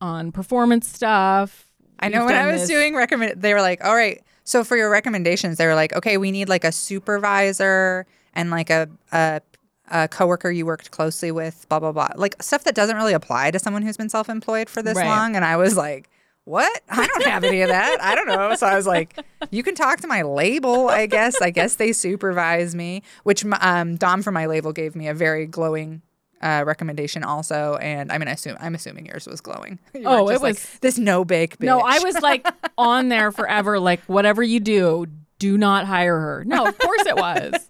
on performance stuff. I know when I was this- doing recommend, they were like, "All right." So for your recommendations, they were like, "Okay, we need like a supervisor and like a a, a coworker you worked closely with, blah blah blah, like stuff that doesn't really apply to someone who's been self-employed for this Right. long." And I was like, "What? I don't have any of that. I don't know." So I was like, "You can talk to my label, I guess. I guess they supervise me." Which um, Dom from my label gave me a very glowing. Uh, recommendation also, and I'm gonna assume I'm assuming yours was glowing. <laughs> You Oh, it just like, was- this no bake. Bitch. No, I was like <laughs> on there forever, like whatever you do, do not hire her. No, of course it was.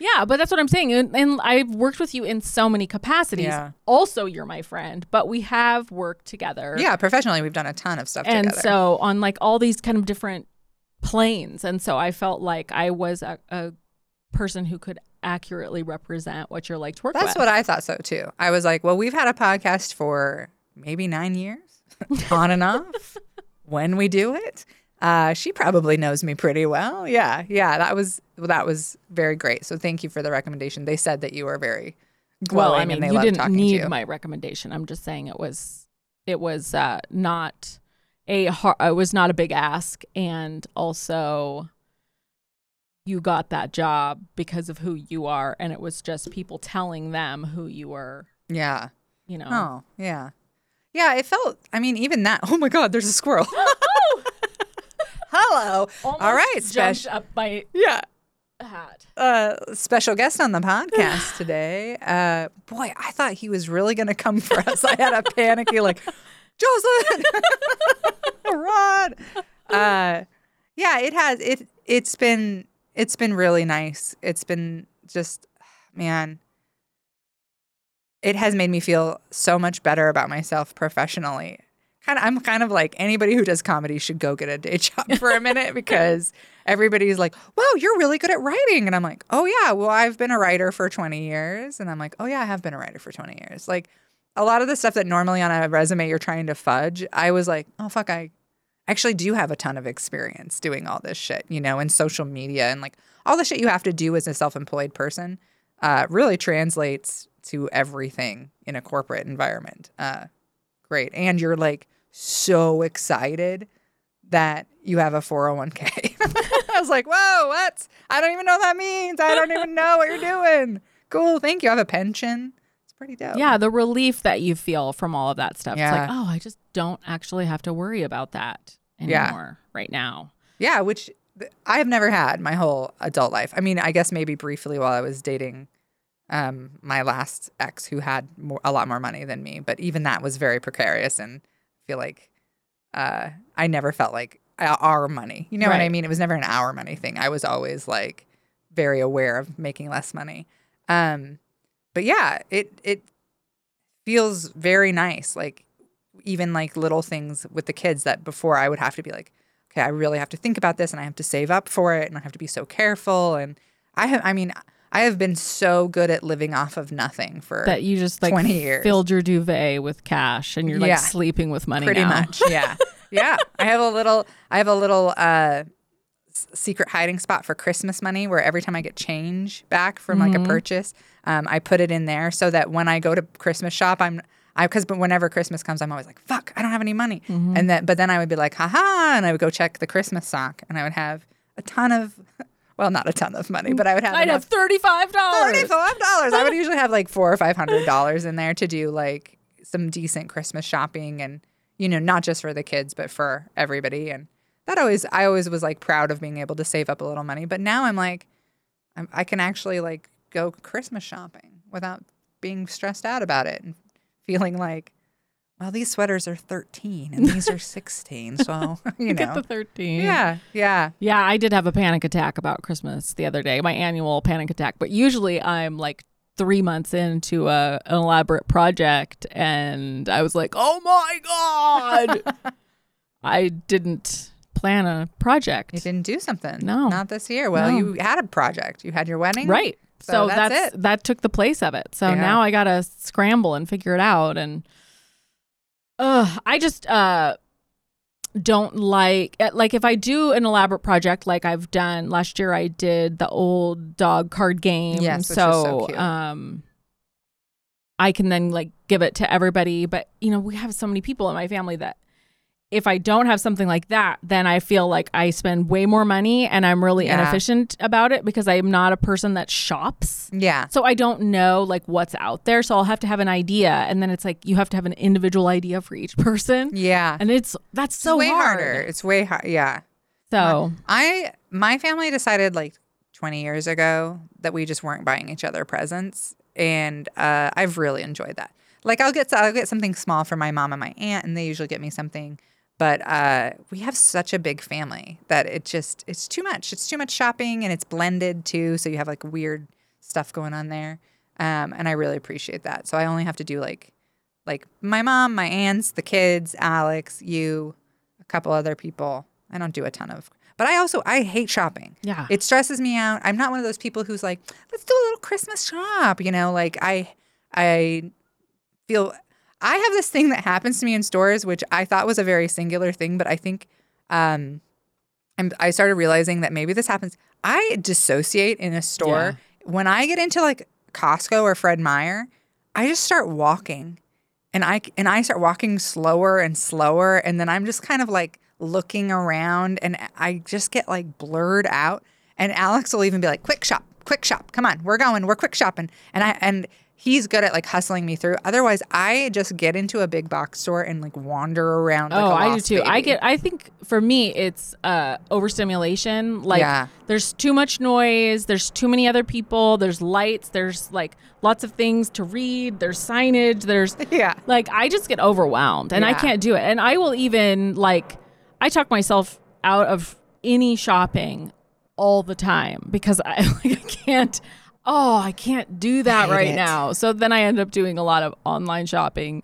Yeah, but that's what I'm saying. And, and I've worked with you in so many capacities. Yeah. Also, you're my friend, but we have worked together. Yeah, professionally, we've done a ton of stuff And together. so on like all these kind of different planes. And so I felt like I was a, a person who could accurately represent what you're like to work with. that's with. what I thought so too. I was like, well, we've had a podcast for maybe nine years, <laughs> on and off. <laughs> when we do it, uh, she probably knows me pretty well. Yeah, yeah, that was that was very great. So thank you for the recommendation. They said that you were very glowing well, I mean, and they you didn't need you. my recommendation. I'm just saying it was it was uh, not a har- it was not a big ask, and also you got that job because of who you are, and it was just people telling them who you were. yeah. You know. Oh, yeah. Yeah, it felt. I mean, even that. <laughs> Oh my God, there's a squirrel. <laughs> Hello. All right, special. up my Yeah. hat. uh, special guest on the podcast today. Uh, boy, I thought he was really going to come for us. I had a panicky like, <laughs> Jocelyn, <laughs> Rod. Uh, yeah, it has. It it's been it's been really nice. It's been just man. It has made me feel so much better about myself professionally. Kind of, I'm kind of like anybody who does comedy should go get a day <laughs> job for a minute because everybody's like, "Wow, you're really good at writing," and I'm like, "Oh yeah, well I've been a writer for 20 years," and I'm like, "Oh yeah, I have been a writer for 20 years." Like a lot of the stuff that normally on a resume you're trying to fudge, I was like, "Oh fuck, I actually do have a ton of experience doing all this shit, you know, in social media and like all the shit you have to do as a self-employed person." Uh, really translates to everything in a corporate environment. Uh, great. And you're like so excited that you have a 401k. <laughs> I was like, whoa, what? I don't even know what that means. I don't even know what you're doing. Cool. Thank you. I have a pension. It's pretty dope. Yeah, the relief that you feel from all of that stuff. Yeah. It's like, oh, I just don't actually have to worry about that Yeah. anymore right now. Yeah. Which I have never had my whole adult life. I mean, I guess maybe briefly while I was dating um, my last ex who had more, a lot more money than me. But even that was very precarious. And I feel like uh, I never felt like uh, our money. You know what I mean? It was never an our money thing. I was always like very aware of making less money. Um, but yeah, it it feels very nice. Like even like little things with the kids that before I would have to be like, okay, I really have to think about this and I have to save up for it and I have to be so careful. And I have, I mean, I have been so good at living off of nothing for That you just like 20 years. filled your duvet with cash and you're like Yeah. sleeping with money pretty now. much. Yeah. <laughs> yeah. I have a little, I have a little, uh, secret hiding spot for Christmas money where every time I get change back from like a purchase, um, I put it in there so that when I go to Christmas shop, I'm I because but whenever Christmas comes, I'm always like, fuck, I don't have any money. And then but then I would be like, haha, and I would go check the Christmas sock and I would have a ton of well, not a ton of money, but I would have I'd have thirty-five dollars. Thirty-five dollars. I would <laughs> usually have like four or five hundred dollars in there to do like some decent Christmas shopping, and you know, not just for the kids, but for everybody. And that always, I always was like proud of being able to save up a little money. But now I'm like, I'm, I can actually like go Christmas shopping without being stressed out about it and feeling like, well, these sweaters are thirteen and these are sixteen, so <laughs> you know. Get know, the thirteen. yeah, yeah. Yeah, I did have a panic attack about Christmas the other day, my annual panic attack. But usually I'm like three months into a, an elaborate project and I was like, oh my God. <laughs> I didn't plan a project. You didn't do something. No. not this year. Well, No. you had a project. You had your wedding, Right. So So, that's that's, it. that took the place of it. So Yeah. now I gotta scramble and figure it out. And uh, I just uh, don't like uh, like if I do an elaborate project like I've done last year. I did the old dog card game. Yes, so so um, I can then like give it to everybody. But you know, we have so many people in my family that if I don't have something like that, then I feel like I spend way more money and I'm really Yeah. inefficient about it because I'm not a person that shops. Yeah, So I don't know like what's out there. So I'll have to have an idea. And then it's like you have to have an individual idea for each person. yeah. And it's that's It's so way hard. harder. It's way hard. Yeah. So I my family decided like 20 years ago that we just weren't buying each other presents, and uh, I've really enjoyed that. Like I'll get I'll get something small for my mom and my aunt, and they usually get me something. But uh, we have such a big family that it just it's too much. It's too much shopping, and it's blended too. So you have like weird stuff going on there, um, and I really appreciate that. So I only have to do like like my mom, my aunts, the kids, Alex, you, a couple other people. I don't do a ton of, but I also I hate shopping. yeah. It stresses me out. I'm not one of those people who's like, let's do a little Christmas shop. You know, like I I feel I have this thing that happens to me in stores, which I thought was a very singular thing, but I think um I'm, I started realizing that maybe this happens. I dissociate in a store when I get into like Costco or Fred Meyer. I just start walking, and I and I start walking slower and slower, and then I'm just kind of like looking around, and I just get like blurred out. And Alex will even be like, "Quick shop, quick shop, come on, we're going, we're quick shopping," and I and he's good at like hustling me through. Otherwise, I just get into a big box store and like wander around. Like oh, I do too. I get I think for me it's uh overstimulation. Like Yeah. there's too much noise, there's too many other people, there's lights, there's like lots of things to read, there's signage, there's <laughs> yeah. like I just get overwhelmed and I can't do it. And I will even like I talk myself out of any shopping all the time because I <laughs> like I can't oh, I can't do that right it. now. So then I end up doing a lot of online shopping.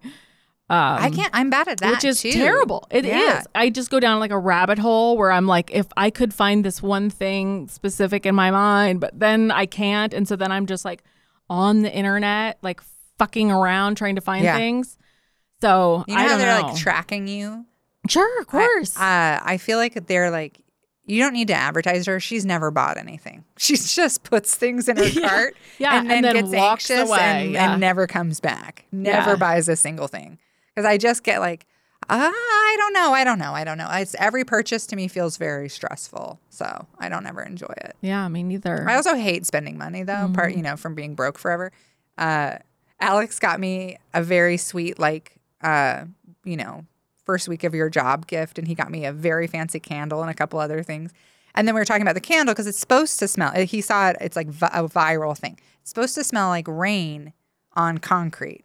Um, I can't. I'm bad at that, which is too. terrible. It is. Yeah. I just go down like a rabbit hole where I'm like, if I could find this one thing specific in my mind, but then I can't, and so then I'm just like on the internet, like fucking around trying to find Yeah. things. So You know I don't they're know. like tracking you? sure, of course. I, uh, I feel like they're like, you don't need to advertise her. She's never bought anything. <laughs> She just puts things in her <laughs> cart Yeah, and then, and then gets walks anxious away, and, yeah. and never comes back. Never Yeah. buys a single thing. Because I just get like, ah, I don't know. I don't know. I don't know. It's every purchase to me feels very stressful. So I don't ever enjoy it. yeah, me neither. I also hate spending money though, part Mm-hmm. you know, from being broke forever. Uh, Alex got me a very sweet, like, uh, you know, first week of your job gift, and he got me a very fancy candle and a couple other things. And then we were talking about the candle because it's supposed to smell. He saw it; it's like vi- a viral thing. It's supposed to smell like rain on concrete,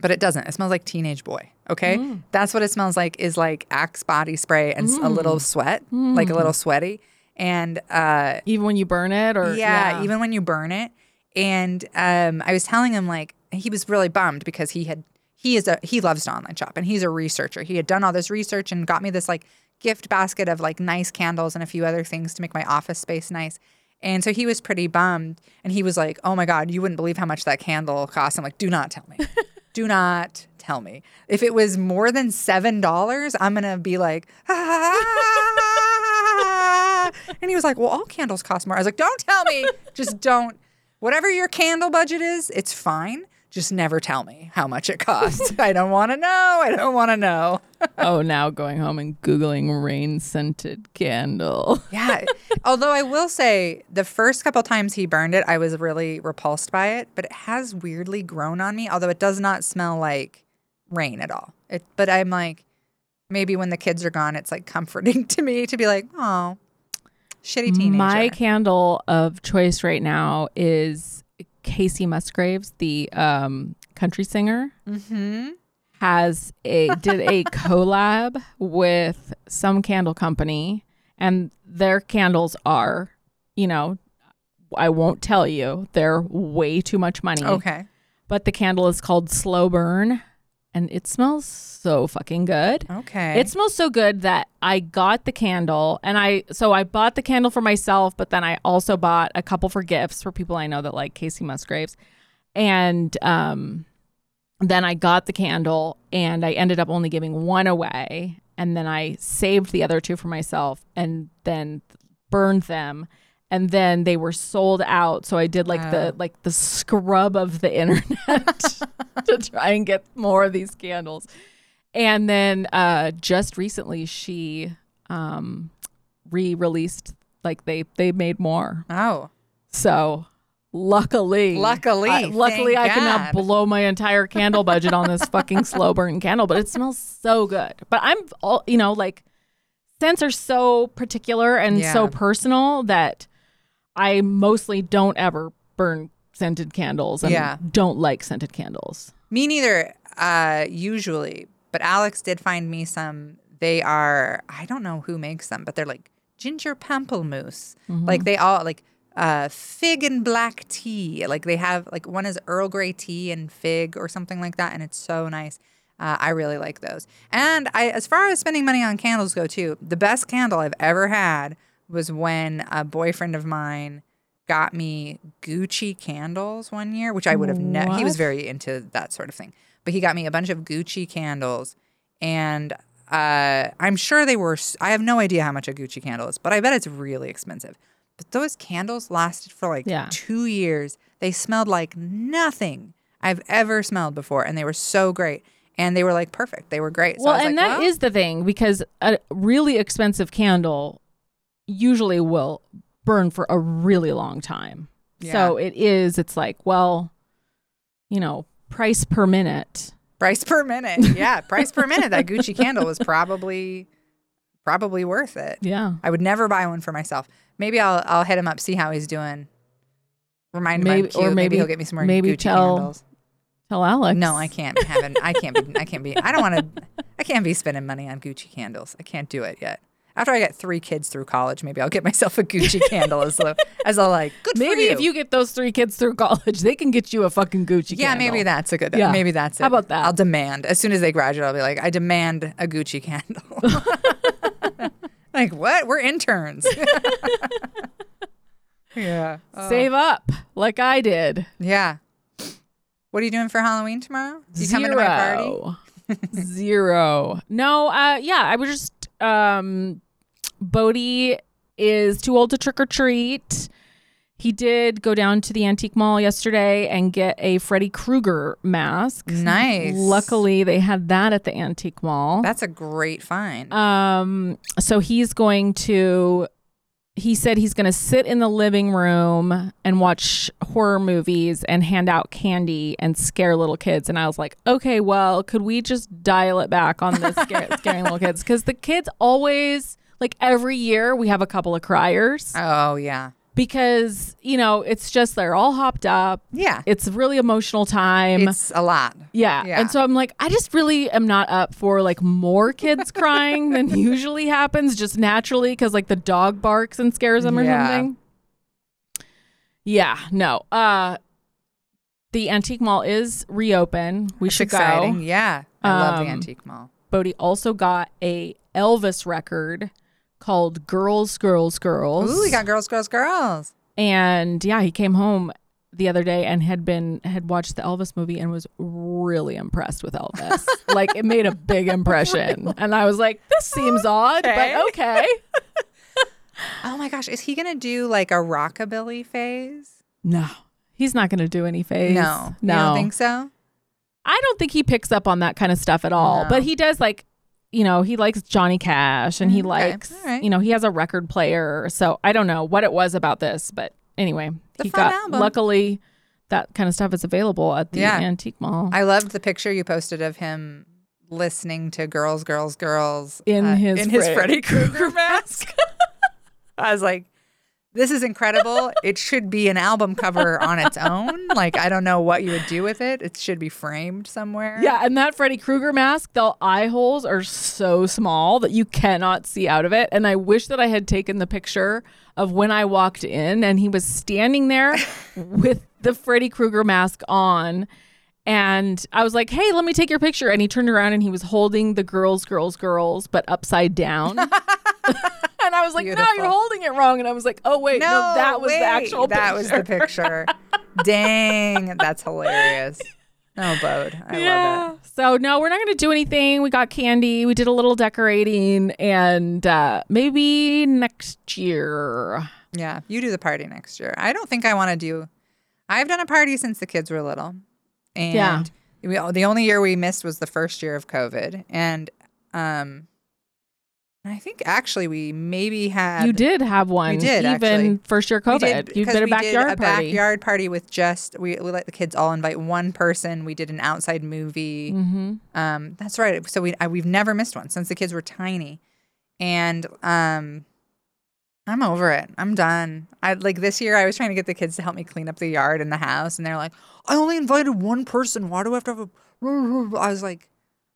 but it doesn't. It smells like teenage boy. Okay, Mm. that's what it smells like. Is like Axe body spray and a little sweat, like a Mm. little sweaty. And uh, even when you burn it, or yeah, even when you burn it. And um, I was telling him like he was really bummed because he had he is a he loves to online shop and he's a researcher. He had done all this research and got me this like gift basket of like nice candles and a few other things to make my office space nice. And so he was pretty bummed and he was like, "Oh my god, you wouldn't believe how much that candle cost." I'm like, "Do not tell me." <laughs> Do not tell me. If it was more than seven dollars, I'm gonna be like, "Ah." <laughs> and he was like, "Well, all candles cost more." I was like, "Don't tell me. Just don't. Whatever your candle budget is, it's fine. Just never tell me how much it costs. <laughs> I don't want to know. I don't want to know." <laughs> oh, now going home and googling rain scented candle. <laughs> Yeah. Although I will say, the first couple times he burned it, I was really repulsed by it. But it has weirdly grown on me. Although it does not smell like rain at all. It, but I'm like, maybe when the kids are gone, it's like comforting to me to be like, oh, shitty teenager. My candle of choice right now is Kacey Musgraves, the um, country singer. mm-hmm. has a <laughs> did a collab with some candle company and their candles are you know i won't tell you they're way too much money Okay. but the candle is called slow burn and it smells so fucking good Okay. it smells so good that I got the candle and I so I bought the candle for myself, but then I also bought a couple for gifts for people I know that like Kacey Musgraves. And um then I got the candle and I ended up only giving one away and then I saved the other two for myself and then burned them and then they were sold out so I did like Wow. the like the scrub of the <laughs> internet <laughs> to try and get more of these candles. And then uh just recently she um re-released like they they made more. oh. So luckily Luckily, I, luckily I God. blow my entire candle budget on this fucking <laughs> slow burn candle, but it smells so good. But I'm all you know like scents are so particular and so personal that I mostly don't ever burn scented candles and Yeah. don't like scented candles. Me neither, uh, usually. But Alex did find me some. They are, I don't know who makes them, but they're like ginger pamplemousse. Like they all, like uh, fig and black tea. Like they have, like one is Earl Grey tea and fig or something like that. And it's so nice. Uh, I really like those. And I, as far as spending money on candles go, too, the best candle I've ever had was when a boyfriend of mine got me Gucci candles one year, which I would have never. He was very into that sort of thing, but he got me a bunch of Gucci candles, and uh, I'm sure they were. I have no idea how much a Gucci candle is, but I bet it's really expensive. But those candles lasted for like Yeah. two years. They smelled like nothing I've ever smelled before, and they were so great. And they were like perfect. They were great. So well, and like, that is well, the thing because a really expensive candle usually will burn for a really long time. So it is, it's like, well, you know, price per minute. price per minute. Yeah, price per minute. That Gucci candle was probably probably worth it. Yeah. I would never buy one for myself. Maybe I'll I'll hit him up, see how he's doing. Remind him I'm cute. or maybe, maybe- he'll get me some more maybe Gucci tell- candles. Tell Alex. No, I can't have an, I can't be I can't be I don't want to I can't be spending money on Gucci candles. I can't do it yet. After I get three kids through college, maybe I'll get myself a Gucci <laughs> candle as a, as a like. Good for Maybe if you get those three kids through college, they can get you a fucking Gucci. Candle. Yeah, candle. maybe that's a good. Yeah. Maybe that's it. How about that? I'll demand as soon as they graduate. I'll be like, I demand a Gucci candle. <laughs> like what? We're interns. <laughs> yeah. Oh. Save up like I did. Yeah. What are you doing for Halloween tomorrow? You coming to my party? Zero. Zero. No, uh yeah, I was just um Bodie is too old to trick or treat. He did go down to the antique mall yesterday and get a Freddy Krueger mask. Nice. Luckily, they had that at the antique mall. That's a great find. Um, so he's going to. He said he's going to sit in the living room and watch horror movies and hand out candy and scare little kids. And I was like, okay, well, could we just dial it back on this scare, <laughs> scaring little kids? Because the kids always, like every year, we have a couple of criers oh yeah. because you know it's just they're all hopped up. Yeah. It's a really emotional time. It's a lot. Yeah. Yeah. And so I'm like, I just really am not up for like more kids crying than <laughs> usually happens just naturally because like the dog barks and scares them or Yeah. something. Yeah. No. Uh, the antique mall is reopen. We It's should exciting. go. Yeah. I love the Um, antique mall. Bodie also got a Elvis record called Girls, Girls, Girls. Ooh, we got girls, girls, girls. and yeah, he came home the other day and had been had watched the Elvis movie and was really impressed with Elvis. <laughs> like it made a big impression. And I was like, this seems odd, Okay. but okay. <laughs> Oh my gosh, is he gonna do like a rockabilly phase? No. He's not going to do any phase. No, No. You don't think so? I don't think he picks up on that kind of stuff at all. No. But he does like, you know, he likes Johnny Cash and he Mm, okay. likes, right. you know, he has a record player. So I don't know what it was about this, but anyway, a he got album. luckily that kind of stuff is available at the Yeah. antique mall. I loved the picture you posted of him listening to "Girls, Girls, Girls" In uh, his in his Freddy Krueger mask. <laughs> I was like, "This is incredible! It should be an album cover on its own. Like, I don't know what you would do with it. It should be framed somewhere." Yeah, and that Freddy Krueger mask, the eye holes are so small that you cannot see out of it. And I wish that I had taken the picture of when I walked in and he was standing there <laughs> with the Freddy Krueger mask on. And I was like, hey, let me take your picture. And he turned around and he was holding the girls, girls, girls, but upside down. <laughs> and I was like, no, you're holding it wrong. And I was like, oh, wait, no, that was wait, the actual picture. That was the picture. Dang, <laughs> that's hilarious. Oh, Bode, I love it. So no, we're not going to do anything. We got candy. We did a little decorating, and uh, maybe next year. Yeah, you do the party next year. I don't think I want to do. I've done a party since the kids were little, and Yeah. we, the only year we missed was the first year of COVID, and um, I think actually we maybe had You did have one. We did, even actually. first year COVID. you did a we backyard a party. backyard party with just we, we let the kids all invite one person. We did an outside movie. Mm-hmm. Um, that's right. So we I, we've never missed one since the kids were tiny, and um, I'm over it. I'm done. I like this year. I was trying to get the kids to help me clean up the yard and the house, and they're like, "I only invited one person. Why do I have to have a?" <laughs> I was like,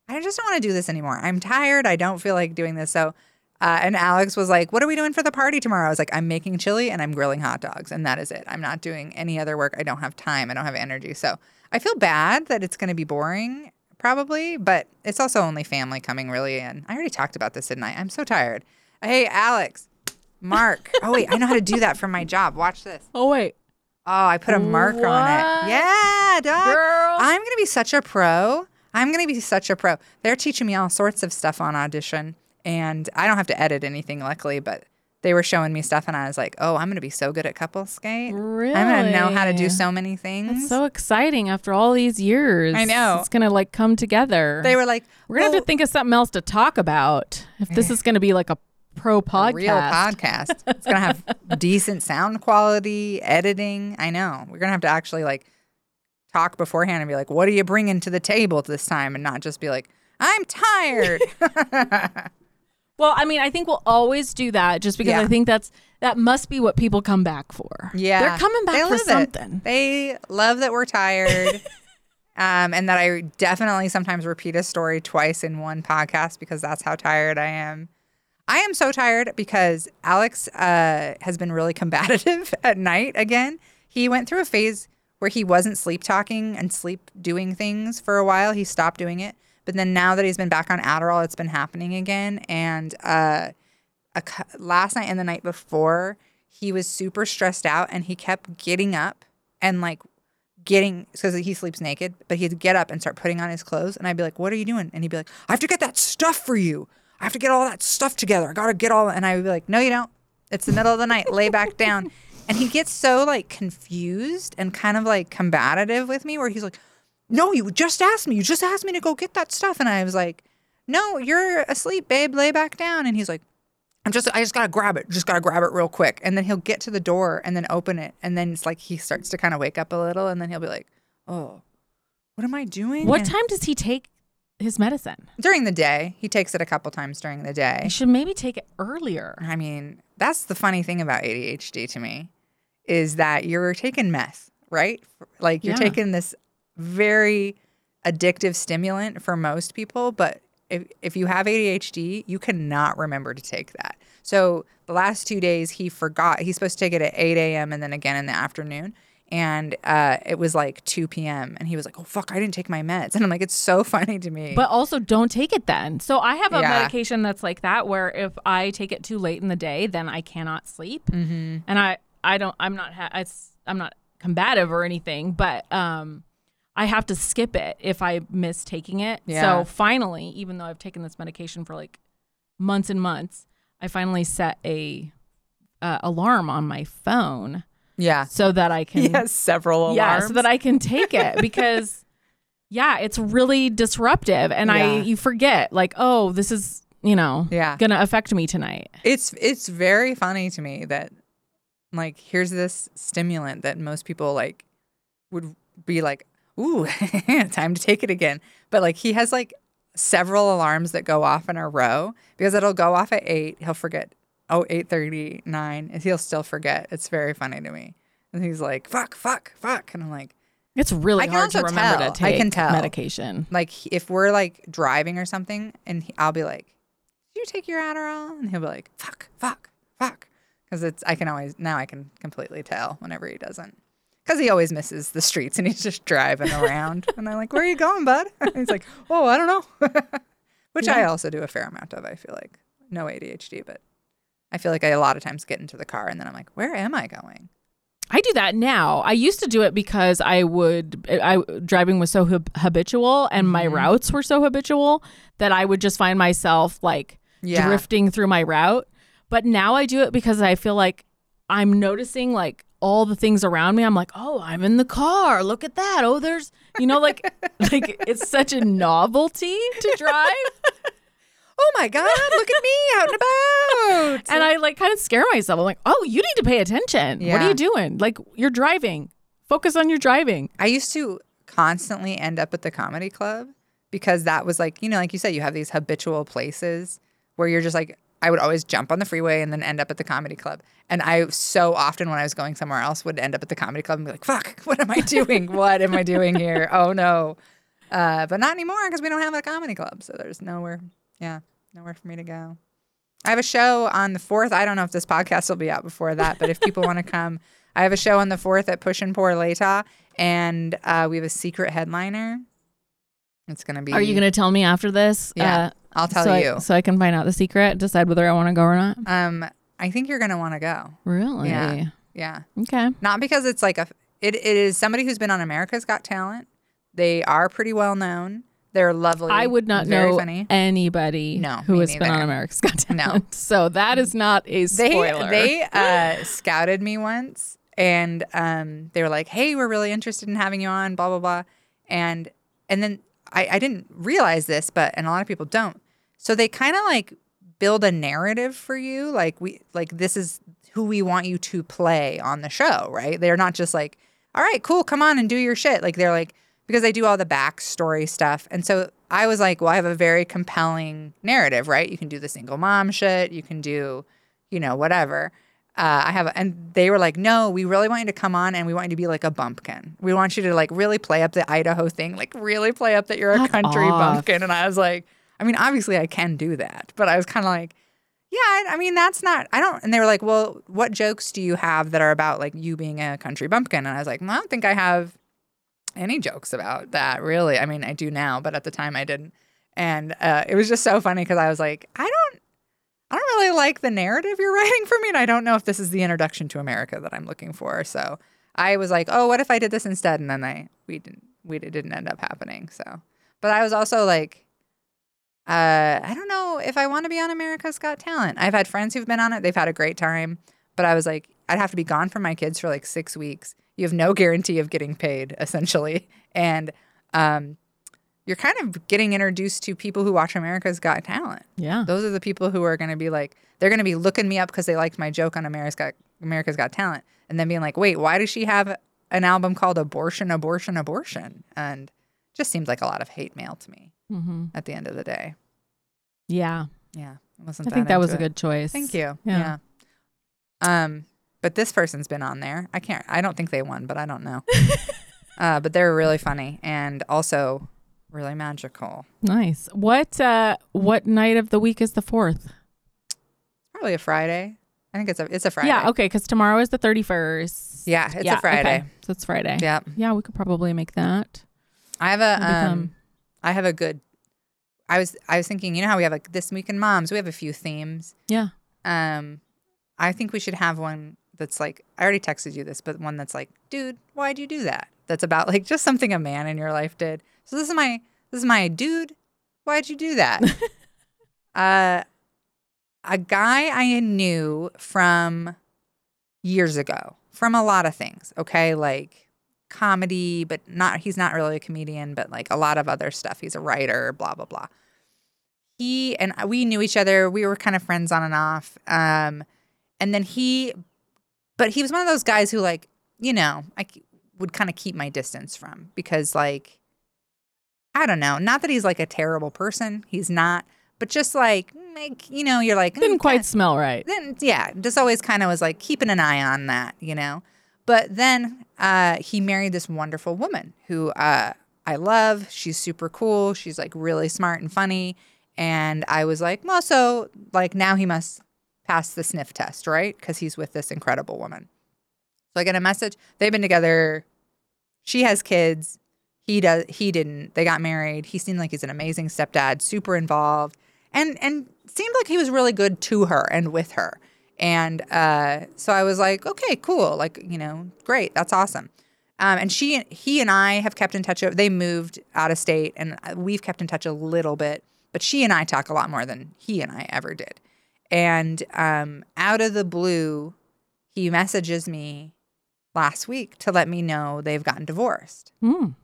"I just don't want to do this anymore. I'm tired. I don't feel like doing this." So. Uh, and Alex was like, "What are we doing for the party tomorrow?" I was like, "I'm making chili and I'm grilling hot dogs, and that is it. I'm not doing any other work. I don't have time. I don't have energy." So I feel bad that it's going to be boring, probably, but it's also only family coming, really. And I already talked about this, didn't I? I'm so tired. Hey, Alex, Mark. oh wait, I know how to do that from my job. Watch this. Oh wait, Oh, I put a mark on it. Yeah, dog. girl. I'm gonna be such a pro. I'm gonna be such a pro. They're teaching me all sorts of stuff on audition, and I don't have to edit anything, luckily. But they were showing me stuff, and I was like, "Oh, I'm gonna be so good at couple skate. really? I'm gonna know how to do so many things." That's so exciting after all these years. I know. It's gonna like come together. they were like, We're gonna have to think of something else to talk about if this eh. is gonna be like a pro podcast. real podcast. <laughs> It's gonna have decent sound quality, editing. I know. We're gonna have to actually like talk beforehand and be like, "What are you bringing to the table this time?" and not just be like, "I'm tired." <laughs> <laughs> Well, I mean, I think we'll always do that just because Yeah. I think that's that must be what people come back for. yeah, They're coming back They for love it. something. They love that we're tired. Um, and that I definitely sometimes repeat a story twice in one podcast because that's how tired I am. I am so tired because Alex uh, has been really <laughs> combative at night again. He went through a phase where he wasn't sleep talking and sleep doing things for a while. He stopped doing it. But then now that he's been back on Adderall, it's been happening again. And uh, a, last night and the night before, he was super stressed out and he kept getting up and like getting because he sleeps naked, but he'd get up and start putting on his clothes. And I'd be like, What are you doing? And he'd be like, I have to get that stuff for you. I have to get all that stuff together. I got to get all. And I would be like, No, you don't. It's the middle of the night. Lay back <laughs> down. And he gets so like confused and kind of like combative with me where he's like, No, you just asked me. You just asked me to go get that stuff. And I was like, No, you're asleep, babe. Lay back down. And he's like, I'm just I just gotta grab it. Just gotta grab it real quick. And then he'll get to the door and then open it. And then it's like he starts to kind of wake up a little and then he'll be like, Oh, what am I doing? What And time does he take his medicine? during the day. He takes it a couple times during the day. He should maybe take it earlier. I mean, that's the funny thing about ADHD to me is that you're taking meth, right? Like you're Yeah. taking this very addictive stimulant for most people, but if if you have ADHD, you cannot remember to take that. So the last two days he forgot. He's supposed to take it at 8 a.m. and then again in the afternoon. And uh, it was like 2 p.m. And he was like, oh, fuck, I didn't take my meds. <laughs> And I'm like, it's so funny to me. But also, don't take it then. So I have a Yeah. medication that's like that, where if I take it too late in the day, then I cannot sleep. Mm-hmm. And I, I don't, I'm not, ha- it's, I'm not combative or anything, but um, I have to skip it if I miss taking it. Yeah. So finally, even though I've taken this medication for like months and months, I finally set a uh, alarm on my phone yeah. so that I can <laughs> He has several alarms. yeah, so that I can <laughs> take it because yeah, it's really disruptive and I you forget like, oh, this is, you know, Yeah. going to affect me tonight. It's it's very funny to me that like here's this stimulant that most people like would be like, "Ooh, <laughs> time to take it again." But like he has like several alarms that go off in a row because it'll go off at 8, he'll forget. Oh, 8:39, and he'll still forget. It's very funny to me. And he's like, "Fuck, fuck, fuck." And I'm like, It's really I hard to remember tell. to I can tell. medication. like if we're like driving or something and he, I'll be like, "Did you take your Adderall?" and he'll be like, "Fuck, fuck, fuck," because it's I can always now I can completely tell whenever he doesn't, because he always misses the streets and he's just driving around <laughs> and I'm like, "Where are you going, bud?" And <laughs> he's like, "Oh, I don't know," <laughs> which I also do a fair amount of. I feel like no ADHD, but I feel like I a lot of times get into the car and then I'm like, "Where am I going?" I do that now. I used to do it because I would I driving was so hab- habitual and my Mm-hmm. routes were so habitual that I would just find myself like Yeah. drifting through my route. But now I do it because I feel like I'm noticing like all the things around me. I'm like, "Oh, I'm in the car. Look at that. Oh, there's, you know, like <laughs> like it's such a novelty to drive." Oh my God! Look at me out and about. and I like kind of scare myself. I'm like, "Oh, you need to pay attention. What are you doing? Like you're driving. Focus on your driving." I used to constantly end up at the comedy club because that was like, you know, like you said, you have these habitual places where you're just like, I would always jump on the freeway and then end up at the comedy club. And I so often when I was going somewhere else would end up at the comedy club and be like, fuck, what am I doing? what am I doing here? Oh no. Uh, but not anymore because we don't have a comedy club. So there's nowhere, yeah, nowhere for me to go. I have a show on the 4th. I don't know if this podcast will be out before that, but if people want to <laughs> come, I have a show on the 4th at Push and Pour Leta, and uh, we have a secret headliner. It's going to be. Are you going to tell me after this? Yeah, uh, I'll tell so you. I, so I can find out the secret, decide whether I want to go or not. um, I think you're going to want to go. Really? Yeah. Yeah. Okay. Not because it's like a. It, it is somebody who's been on America's Got Talent. They are pretty well known. They're lovely. I would not very know funny. anybody No, who has been on. America's Got Talent. No. <laughs> So that is not a they spoiler. they <laughs> uh, scouted me once and um, they were like hey we're really interested in having you on blah blah blah and and then I, I didn't realize this but and a lot of people don't so they kind of like build a narrative for you like we like this is who we want you to play on the show right they're not just like all right cool come on and do your shit like they're like because they do all the backstory stuff and so i was like well i have a very compelling narrative right you can do the single mom shit you can do you know, whatever. Uh, I have, and they were like, no, we really want you to come on and we want you to be like a bumpkin. We want you to like really play up the Idaho thing, like really play up that you're a country off. bumpkin. And I was like, I mean, obviously I can do that, but I was kind of like, Yeah, I, I mean that's not. I don't. And they were like, "Well, what jokes do you have that are about like you being a country bumpkin?" And I was like, well, "I don't think I have any jokes about that, really. I mean, I do now, but at the time I didn't." And uh, it was just so funny because I was like, "I don't, I don't really like the narrative you're <laughs> writing for me, and I don't know if this is the introduction to America that I'm looking for." So I was like, "Oh, what if I did this instead?" And then I we didn't we didn't end up happening. So, but I was also like uh, I don't know if I want to be on America's Got Talent. I've had friends who've been on it; they've had a great time. But I was like, I'd have to be gone from my kids for like six weeks. You have no guarantee of getting paid, essentially, and um, you're kind of getting introduced to people who watch America's Got Talent. Yeah. Those are the people who are going to be like, they're going to be looking me up because they liked my joke on America's Got America's Got Talent, and then being like, wait, why does she have an album called Abortion, Abortion, Abortion? And just seems like a lot of hate mail to me hmm at the end of the day. Yeah. Yeah, I wasn't. I think that was a good choice. Thank you. Yeah. Yeah. Um, but this person's been on there. I can't. I don't think they won, but I don't know. <laughs> uh, but they're really funny and also really magical. Nice. What uh what night of the week is the fourth? Probably a Friday. I think it's a it's a Friday. Yeah, okay, because tomorrow is the thirty first. Yeah, it's a Friday. So it's Friday. Yeah. Yeah, we could probably make that. I have a It'll um, fun. I have a good. I was I was thinking, you know how we have like this week in moms, we have a few themes. Yeah. Um, I think we should have one that's like I already texted you this, but one that's like, dude, why'd you do that? That's about like just something a man in your life did. So this is my this is my dude. Why'd you do that? <laughs> uh, a guy I knew from years ago, from a lot of things. Okay, like comedy, but not he's not really a comedian, but like a lot of other stuff. He's a writer, blah blah blah. He and we knew each other. We were kind of friends on and off. Um, and then he, but he was one of those guys who like you know I would kind of keep my distance from because like I don't know, not that he's like a terrible person. He's not, but just like like you know you're like Didn't "Mm, quite kinda- smell right. then yeah, just always kind of was like keeping an eye on that, you know. But then uh, he married this wonderful woman who uh, I love. She's super cool. She's like really smart and funny. And I was like, well, so like now he must pass the sniff test, right? Because he's with this incredible woman. So I get a message. They've been together. She has kids. He does. He didn't. They got married. He seemed like he's an amazing stepdad, super involved, and and seemed like he was really good to her and with her. And uh, so I was like, okay, cool. Like you know, great. That's awesome. Um, and she, he, and I have kept in touch. They moved out of state, and we've kept in touch a little bit. But she and I talk a lot more than he and I ever did. And um, out of the blue, he messages me last week to let me know they've gotten divorced. Mm.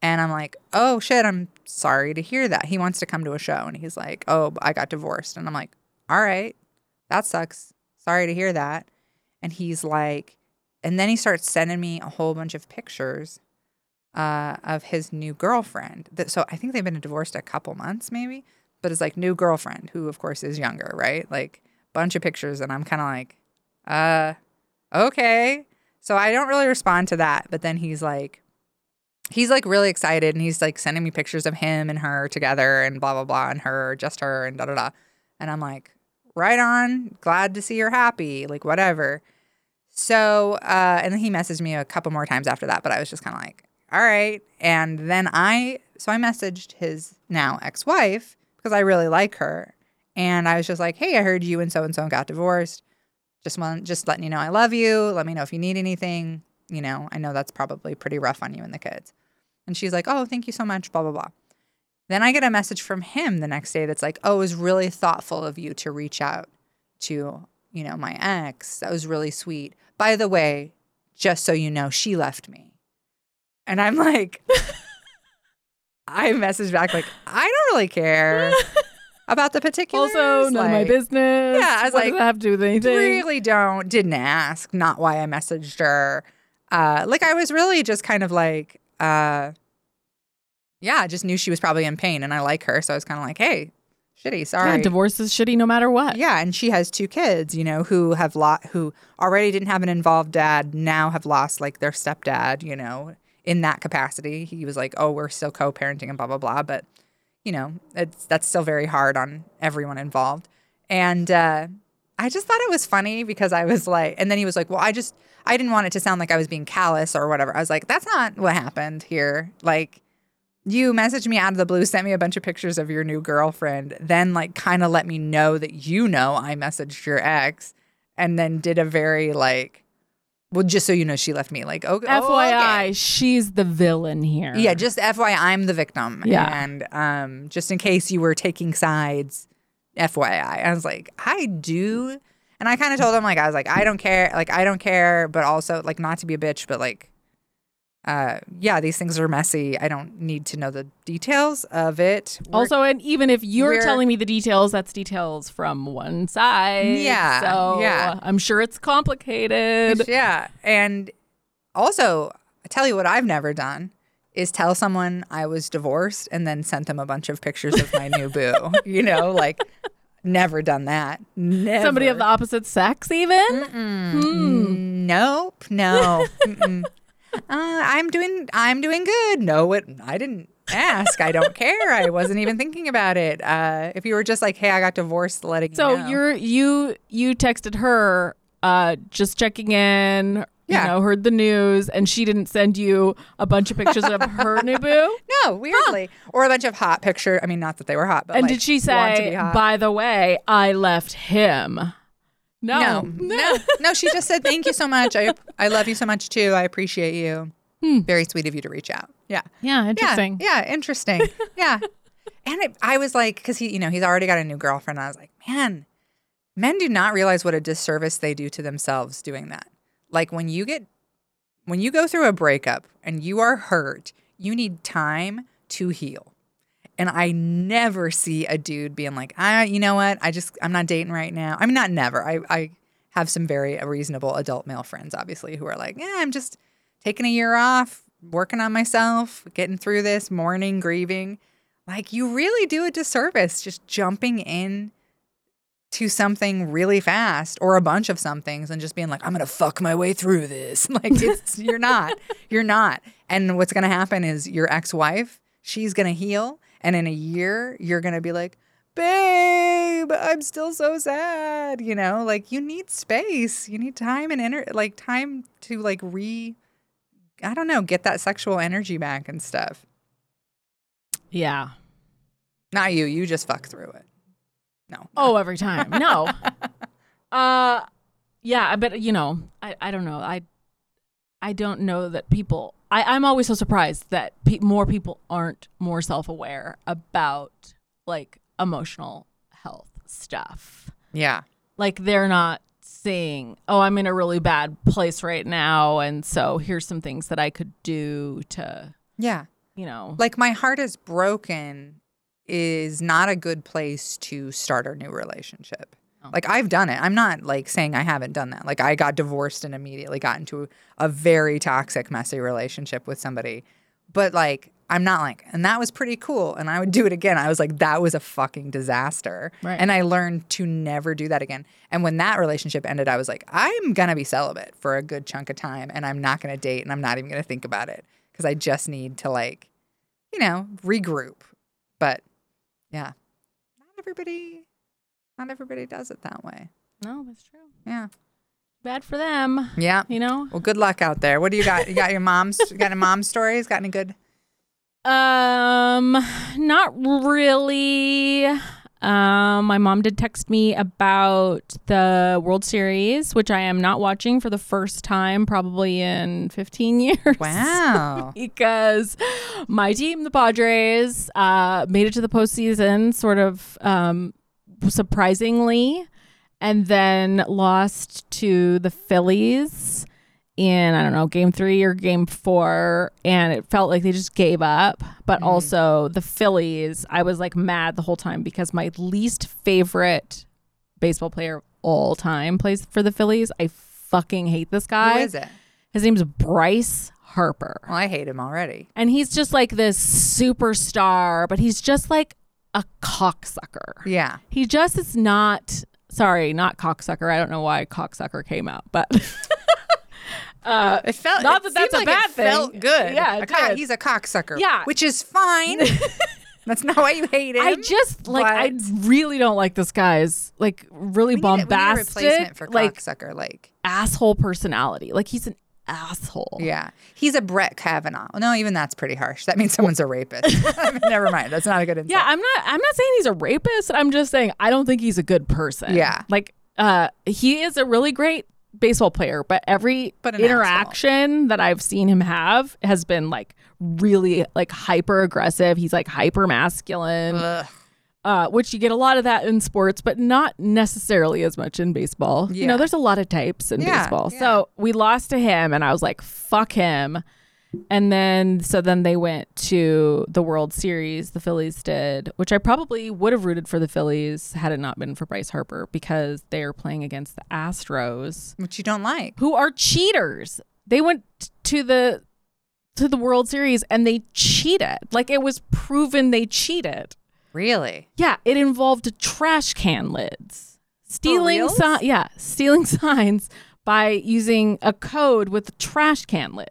And I'm like, oh shit, I'm sorry to hear that. He wants to come to a show and he's like, oh, I got divorced. And I'm like, all right, that sucks. Sorry to hear that. And he's like, and then he starts sending me a whole bunch of pictures uh, of his new girlfriend. That, so I think they've been divorced a couple months maybe, but it's like new girlfriend who of course is younger, right? Like bunch of pictures. And I'm kind of like, uh, okay. So I don't really respond to that. But then he's like, he's like really excited and he's like sending me pictures of him and her together and blah blah blah and her just her and da da da and i'm like right on glad to see you're happy like whatever so uh and then he messaged me a couple more times after that but i was just kind of like all right and then i so i messaged his now ex-wife because i really like her and i was just like hey i heard you and so and so got divorced just want just letting you know i love you let me know if you need anything you know, I know that's probably pretty rough on you and the kids. And she's like, oh, thank you so much, blah, blah, blah. Then I get a message from him the next day that's like, oh, it was really thoughtful of you to reach out to, you know, my ex. That was really sweet. By the way, just so you know, she left me. And I'm like, <laughs> I messaged back, like, I don't really care <laughs> about the particulars. Also, none of my business. Yeah, I was what like, does that have to do with anything? really don't didn't ask not why i messaged her uh like i was really just kind of like uh yeah i just knew she was probably in pain and i like her so i was kind of like hey shitty sorry Yeah, divorce is shitty no matter what. yeah and she has two kids you know who have lot who already didn't have an involved dad now have lost like their stepdad you know in that capacity he was like oh we're still co-parenting and blah blah blah but you know it's that's still very hard on everyone involved And uh, I just thought it was funny because I was like, and then he was like, well, I just, I didn't want it to sound like I was being callous or whatever. I was like, that's not what happened here. Like, you messaged me out of the blue, sent me a bunch of pictures of your new girlfriend, then like kind of let me know that you know I messaged your ex, and then did a very like, well, just so you know, she left me like, okay, FYI, okay. she's the villain here. Yeah, just FYI, I'm the victim. Yeah. And um, just in case you were taking sides, FYI. I was like, I do. And I kind of told him, like, I was like, I don't care. Like, I don't care, but also, like, not to be a bitch, but like, uh, yeah, these things are messy. I don't need to know the details of it. We're- Also, and even if you're telling me the details, that's details from one side. Yeah, So yeah. I'm sure it's complicated. Yeah. And also, I tell you what I've never done is tell someone I was divorced and then sent them a bunch of pictures of my new boo. <laughs> You know, like never done that. Never. Somebody of the opposite sex, even. Nope. No. <laughs> Uh, I'm doing I'm doing good. No, it I didn't ask. I don't care. I wasn't even thinking about it. Uh, if you were just like, hey, I got divorced, letting So you know. you're you you texted her, uh, just checking in. Yeah. You know, heard the news, and she didn't send you a bunch of pictures of her <laughs> new boo. no, weirdly. Or a bunch of hot picture. I mean, not that they were hot, but And like, did she say, by the way, I left him? No. No, <laughs> no, no. She just said, "Thank you so much. I I love you so much too. I appreciate you. Hmm. Very sweet of you to reach out." Yeah, Yeah, yeah, interesting. yeah, interesting. <laughs> yeah, and it, I was like, because he, you know, he's already got a new girlfriend. I was like, man, men do not realize what a disservice they do to themselves doing that. Like when you get, when you go through a breakup and you are hurt, you need time to heal. And I never see a dude being like, ah, you know what? I just, I'm not dating right now. I mean, not never. I, I have some very reasonable adult male friends, obviously, who are like, yeah, I'm just taking a year off, working on myself, getting through this, mourning, grieving. Like, you really do a disservice just jumping in to something really fast or a bunch of somethings and just being like, I'm gonna fuck my way through this. <laughs> Like you're not. You're not. And what's gonna happen is your ex-wife, she's gonna heal, and in a year, you're gonna be like, babe, I'm still so sad. You know, like you need space. You need time and ener- like time to like re I don't know, get that sexual energy back and stuff. Yeah. Not you, you just fuck through it. No. Oh, every time. No. <laughs> uh yeah, but you know, I, I don't know. I I don't know that people I, I'm always so surprised that pe- more people aren't more self aware about like emotional health stuff. Yeah. Like they're not saying, Oh, I'm in a really bad place right now and so here's some things that I could do to Yeah. you know like my heart is broken is not a good place to start a new relationship. Like I've done it. I'm not like saying I haven't done that. Like I got divorced and immediately got into a very toxic, messy relationship with somebody. But like I'm not like, and that was pretty cool. And I would do it again. I was like, that was a fucking disaster. Right. And I learned to never do that again. And when that relationship ended, I was like, I'm gonna be celibate for a good chunk of time and I'm not gonna date and I'm not even gonna think about it. Because I just need to like you know, regroup. But yeah, not everybody, not everybody does it that way. No, that's true. Yeah, Bad for them. yeah. You know? Well, good luck out there. What do you got? You got your mom's? You got any mom stories? Got any good? Um, not really. Um, my mom did text me about the World Series, which I am not watching for the first time probably in 15 <laughs> years. Wow. <laughs> because my team, the Padres, uh, made it to the postseason sort of um, surprisingly, and then lost to the Phillies in I don't know game three or game four, and it felt like they just gave up. But mm-hmm. also the Phillies, I was like mad the whole time because my least favorite baseball player of all time plays for the Phillies. I fucking hate this guy. Who is it? His name's Bryce Harper. Well, I hate him already. And he's just like this superstar, but he's just like a cocksucker. Yeah. He just is not sorry, not cocksucker. I don't know why cocksucker came out, but <laughs> uh It felt Not it that that's a like bad it Felt thing. good. Yeah, A did. he's a cocksucker. Yeah. which is fine. <laughs> That's not why you hate him. I just like I really don't like this guy's like really We need a- we need a bombastic replacement for like cocksucker. Like, asshole personality. Like he's an asshole. yeah, he's a Brett Kavanaugh. No, even that's pretty harsh. That means someone's a rapist. <laughs> <laughs> Never mind. That's not a good insult. Yeah, I'm not I'm not saying he's a rapist. I'm just saying I don't think he's a good person. Yeah. Like uh he is a really great baseball player, but every But interaction that I've seen him have has been like really like hyper aggressive. He's like hyper masculine. Ugh. Uh, which you get a lot of that in sports, but not necessarily as much in baseball. You know, there's a lot of types in Yeah, baseball. yeah. So we lost to him, and I was like, fuck him. And then, so then they went to the World Series, the Phillies did, which I probably would have rooted for the Phillies had it not been for Bryce Harper because they are playing against the Astros Which you don't like. who are cheaters. They went to the to the World Series and they cheated. Like it was proven they cheated. Really? Yeah, it involved trash can lids. Stealing reals? si- yeah, stealing <laughs> signs by using a code with trash can lids.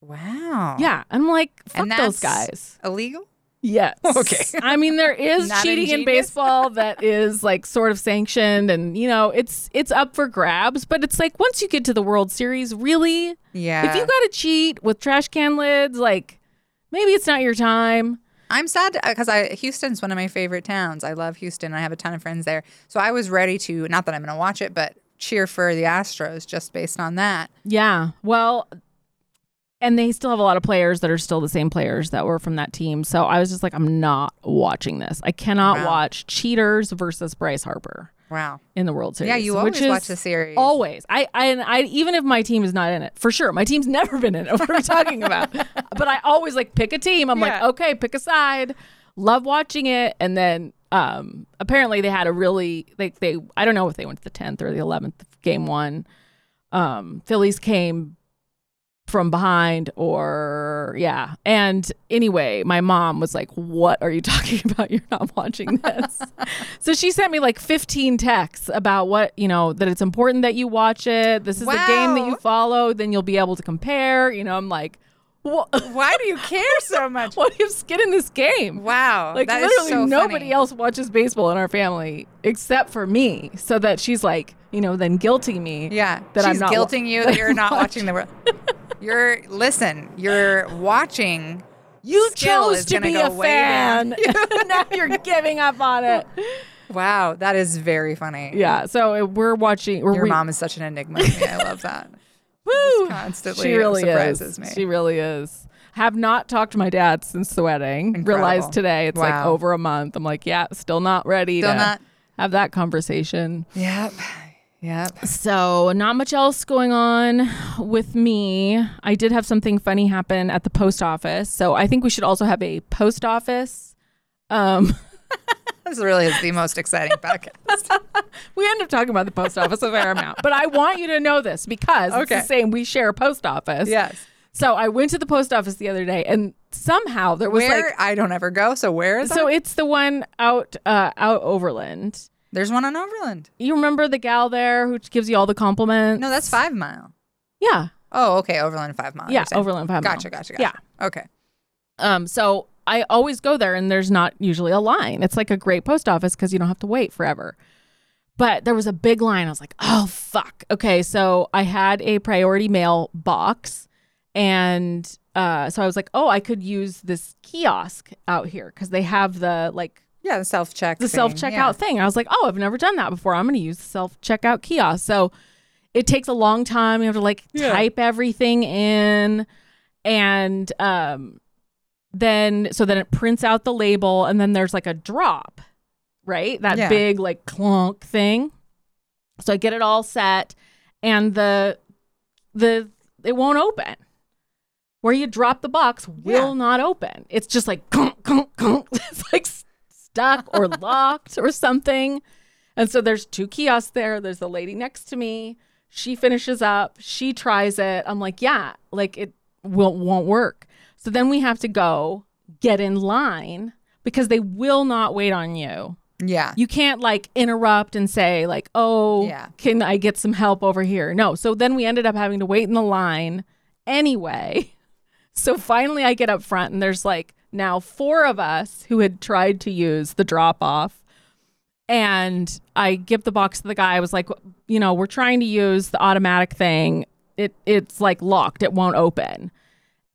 Wow. Yeah, I'm like, fuck those guys. Illegal? Yes. <laughs> Okay. I mean, there is <laughs> cheating in baseball that is like sort of sanctioned, and you know, it's it's up for grabs. But it's like once you get to the World Series, really, Yeah. if you got to cheat with trash can lids, like maybe it's not your time. I'm sad uh, because I Houston's one of my favorite towns. I love Houston. I have a ton of friends there. So I was ready to not that I'm going to watch it, but cheer for the Astros just based on that. Yeah. Well, and they still have a lot of players that are still the same players that were from that team. So I was just like, I'm not watching this. I cannot Wow. watch cheaters versus Bryce Harper Wow. in the World Series. Yeah, you always watch the series. Always. I, I and I even if my team is not in it, for sure. My team's <laughs> never been in it. What are we talking about? <laughs> but I always like pick a team. I'm like, okay, pick a side. Love watching it. And then um apparently they had a really like they I don't know if they went to the tenth or the eleventh game one. Um Phillies came from behind or yeah and anyway my mom was like what are you <laughs> talking about you're not watching this <laughs> so she sent me like 15 texts about what you know that it's important that you watch it this is the game that you follow then you'll be able to compare you know i'm like <laughs> Why do you care so much? what do you have skin in this game Wow. like that is literally so nobody funny. else watches baseball in our family except for me so that she's like you know then guilting me Yeah. that She's I'm not wa- guilting you that you're not watching the world. You're listen, you're watching You chose to be a fan. <laughs> now you're giving up on it. Wow, that is very funny. Yeah. So uh, we're watching. We're Your re- mom is such an enigma to me. I love that. <laughs> Woo! constantly she really surprises is. me. She really is. Have not talked to my dad since the wedding. Incredible. Realized today it's like over a month. I'm like, yeah, still not ready Still to not- have that conversation. Yep. Yep. So, not much else going on with me. I did have something funny happen at the post office. So, I think we should also have a post office. Um, <laughs> This really is the most exciting podcast. <laughs> we end up talking about the post office a fair amount, but I want you to know this because it's the same. We share a post office. yes. So, I went to the post office the other day and somehow there was Where like, I don't ever go. So where is so that? it's the one out, uh, out Overland. There's one on Overland. You remember the gal there who gives you all the compliments? No, that's five mile. Yeah. Oh, okay. Overland five mile. Yeah. Overland Five Mile. Gotcha. Gotcha. Gotcha. Yeah. Okay. Um, so I always go there and there's not usually a line. It's like a great post office because you don't have to wait forever. But there was a big line. I was like, oh, fuck. Okay. So I had a priority mail box. And uh, so I was like, oh, I could use this kiosk out here because they have the like Yeah, the self check. the self checkout thing. I was like, oh, I've never done that before. I'm going to use the self checkout kiosk. So it takes a long time. You have to like Yeah. type everything in, and um, then so then it prints out the label, and then there's like a drop, right? That Yeah. big like clunk thing. So I get it all set, and the the it won't open. Where you drop the box will Yeah. not open. It's just like clunk, clunk, clunk. It's like s- stuck or locked or something. And so there's two kiosks there. There's a lady next to me. She finishes up. She tries it. I'm like, yeah, like it won't, won't work. So then we have to go get in line because they will not wait on you. Yeah. You can't like interrupt and say like, "Oh, Yeah. can I get some help over here?" No. So then we ended up having to wait in the line anyway. <laughs> So finally I get up front and there's like now four of us who had tried to use the drop off. And I give the box to the guy. I was like, you know, we're trying to use the automatic thing. It it's like locked. It won't open.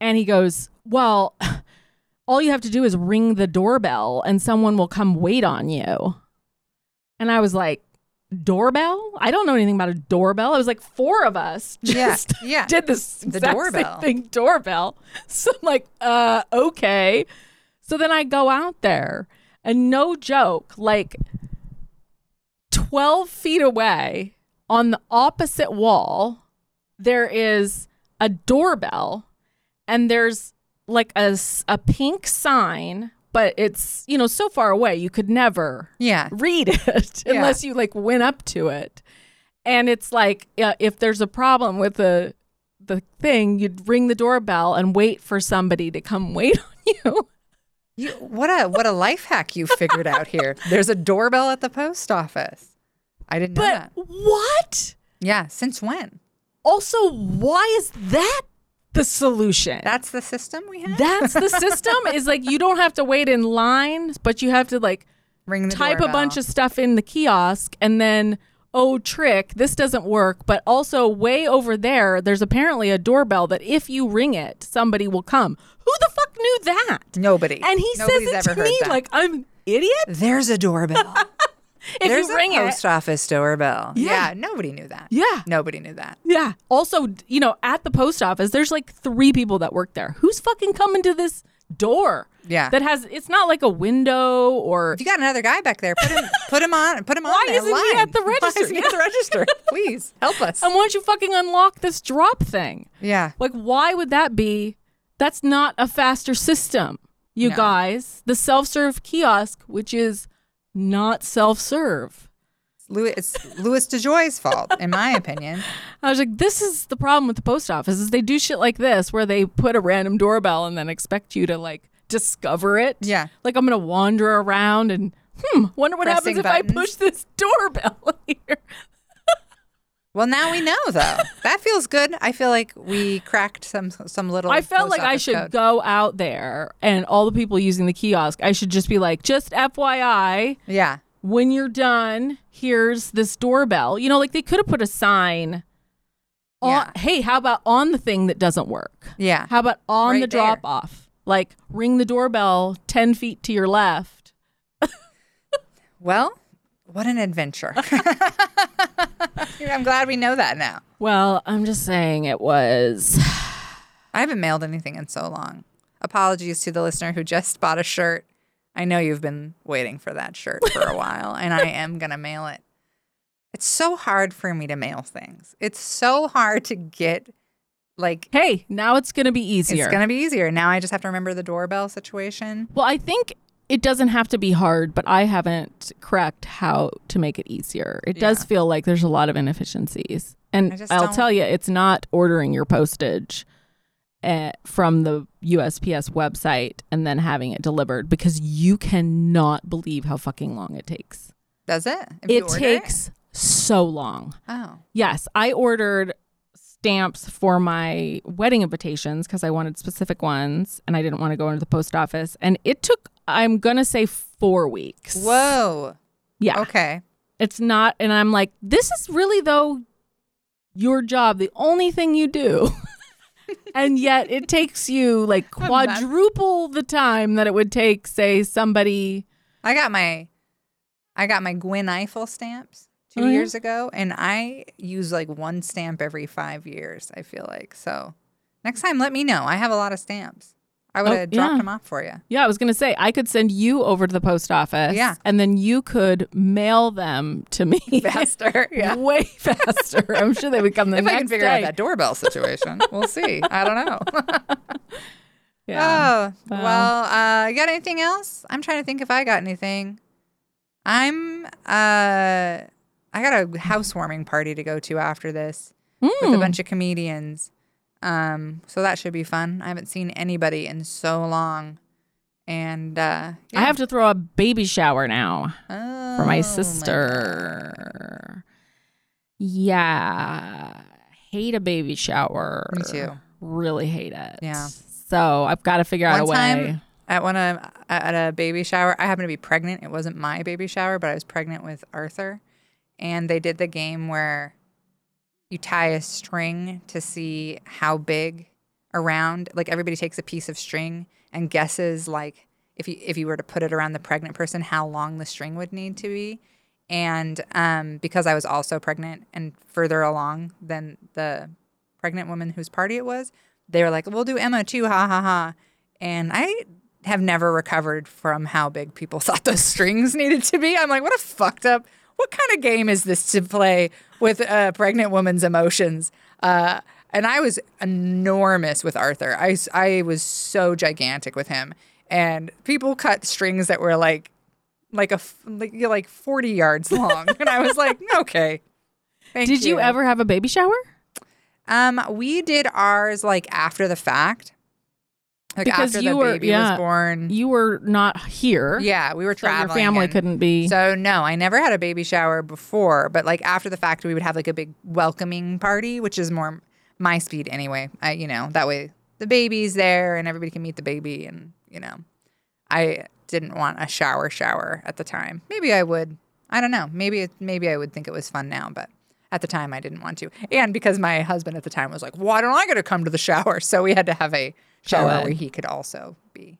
And he goes, Well, <laughs> all you have to do is ring the doorbell and someone will come wait on you. And I was like, Doorbell? I don't know anything about a doorbell. It was like four of us <laughs> just yeah. <laughs> did this The exact same doorbell. thing, doorbell. <laughs> So I'm like, uh, okay. So then I go out there and no joke, like 12 feet away on the opposite wall, there is a doorbell and there's like a, a pink sign, but it's, you know, so far away you could never Yeah. read <laughs> it Yeah. unless you like went up to it. And it's like uh, if there's a problem with the the thing, you'd ring the doorbell and wait for somebody to come <laughs> wait on you. You, what a what a life hack you figured out here. <laughs> There's a doorbell at the post office. I didn't know that. what? Yeah. Since when? Also, why is that the solution? That's the system we have. That's the system is like you don't have to wait in line, but you have to like Ring the type a bunch of stuff in the kiosk and then oh trick this doesn't work but also way over there there's apparently a doorbell that if you ring it somebody will come who the fuck knew that nobody. and he Nobody's says it to me that. like i'm an idiot There's a doorbell. <laughs> if There's you ring a it post office doorbell. Yeah. Yeah. Nobody knew that. yeah Nobody knew that. yeah also you know at the post office there's like three people that work there who's fucking coming to this door Yeah. that has it's not like a window or if you got another guy back there, put him <laughs> put him on put him on Why <laughs> isn't he at the Why register? isn't he at the register? Please help us. and why don't you fucking unlock this drop thing yeah. Like, why would that be? That's not a faster system, you No. guys. The self serve kiosk, which is not self serve. Louis, it's Louis DeJoy's fault, in my opinion. <laughs> I was like, this is the problem with the post office is they do shit like this where they put a random doorbell and then expect you to like discover it. Yeah. Like I'm gonna wander around and hmm, wonder what Pressing happens if I push this doorbell <laughs> here. Well, now we know though. <laughs> That feels good. I feel like we cracked some some little. I felt like I should code. go out there and all the people using the kiosk, I should just be like, just FYI, Yeah. when you're done, here's this doorbell. You know, like they could have put a sign on, Yeah. hey, how about on the thing that doesn't work? Yeah. How about on Right the there. drop off? Like ring the doorbell 10 feet to your left. <laughs> Well, what an adventure. <laughs> <laughs> I'm glad we know that now. Well, I'm just saying it was. I haven't mailed anything in so long. Apologies to the listener who just bought a shirt. I know you've been waiting for that shirt for a while, and I am going to mail it. It's so hard for me to mail things. It's so hard to get, like, Hey, now it's going to be easier. it's going to be easier. Now I just have to remember the doorbell situation. well, I think it doesn't have to be hard, but I haven't cracked how to make it easier. It does feel like there's a lot of inefficiencies. And I'll don't- tell you, it's not ordering your postage uh, from the USPS website and then having it delivered because you cannot believe how fucking long it takes. Does it? If It takes so long. Oh. Yes, I ordered stamps for my wedding invitations because I wanted specific ones and I didn't want to go into the post office. And it took, I'm to say four weeks. Whoa. Yeah. Okay. It's not, and I'm like, this is really, though, your job, the only thing you do. <laughs> and yet it takes you like <laughs> quadruple the time that it would take, say, somebody. I got my I got my Gwen Ifill stamps 2 Oh, yeah? years ago and I use like one stamp every 5 years, I feel like. So next time let me know. I have a lot of stamps. I would Oh, have dropped yeah. them off for you. Yeah, I was going to say, I could send you over to the post office. Yeah. And then you could mail them to me. <laughs> Faster. <laughs> Yeah. Way faster. I'm sure they would come <laughs> the if next I can figure day. out that doorbell situation, we'll see. I don't know. Yeah. Oh, well, uh, you got anything else? I'm trying to think if I got anything. I'm, uh, I got a housewarming party to go to after this with a Mm. bunch of comedians. Um, so that should be fun. I haven't seen anybody in so long. And, uh, I have to throw a baby shower now oh, for my God. sister. yeah. Hate a baby shower. Me too. Really hate it. Yeah. So I've got to figure out One a way. time- at one of at a baby shower. I happened to be pregnant. It wasn't my baby shower, but I was pregnant with Arthur, and they did the game where you tie a string to see how big around. Like everybody takes a piece of string and guesses like if you if you were to put it around the pregnant person, how long the string would need to be. And um, because I was also pregnant and further along than the pregnant woman whose party it was, they were like, "We'll do Emma too, ha ha ha." And I have never recovered from how big people <laughs> thought those strings needed to be. I'm like, what a fucked up. What kind of game is this to play with a pregnant woman's emotions? Uh, and I was enormous with Arthur. I, I was so gigantic with him. And people cut strings that were like, like a like, like 40 yards long. <laughs> and I was like, okay. Did you ever have a baby shower? Um, we did ours like after the fact. Like Because after you the were- baby yeah. was born. You were not here. yeah, we were So your traveling. family and- couldn't be. So no, I never had a baby shower before, but like after the fact, we would have like a big welcoming party, which is more my speed anyway. I, you know, that way the baby's there and everybody can meet the baby, and you know, I didn't want a shower shower at the time. Maybe I would. I don't know. Maybe it, maybe I would think it was fun now, but at the time I didn't want to. And because my husband at the time was like, "Why don't I get to come to the shower?" <laughs> So we had to have a shower Co-ed. where he could also be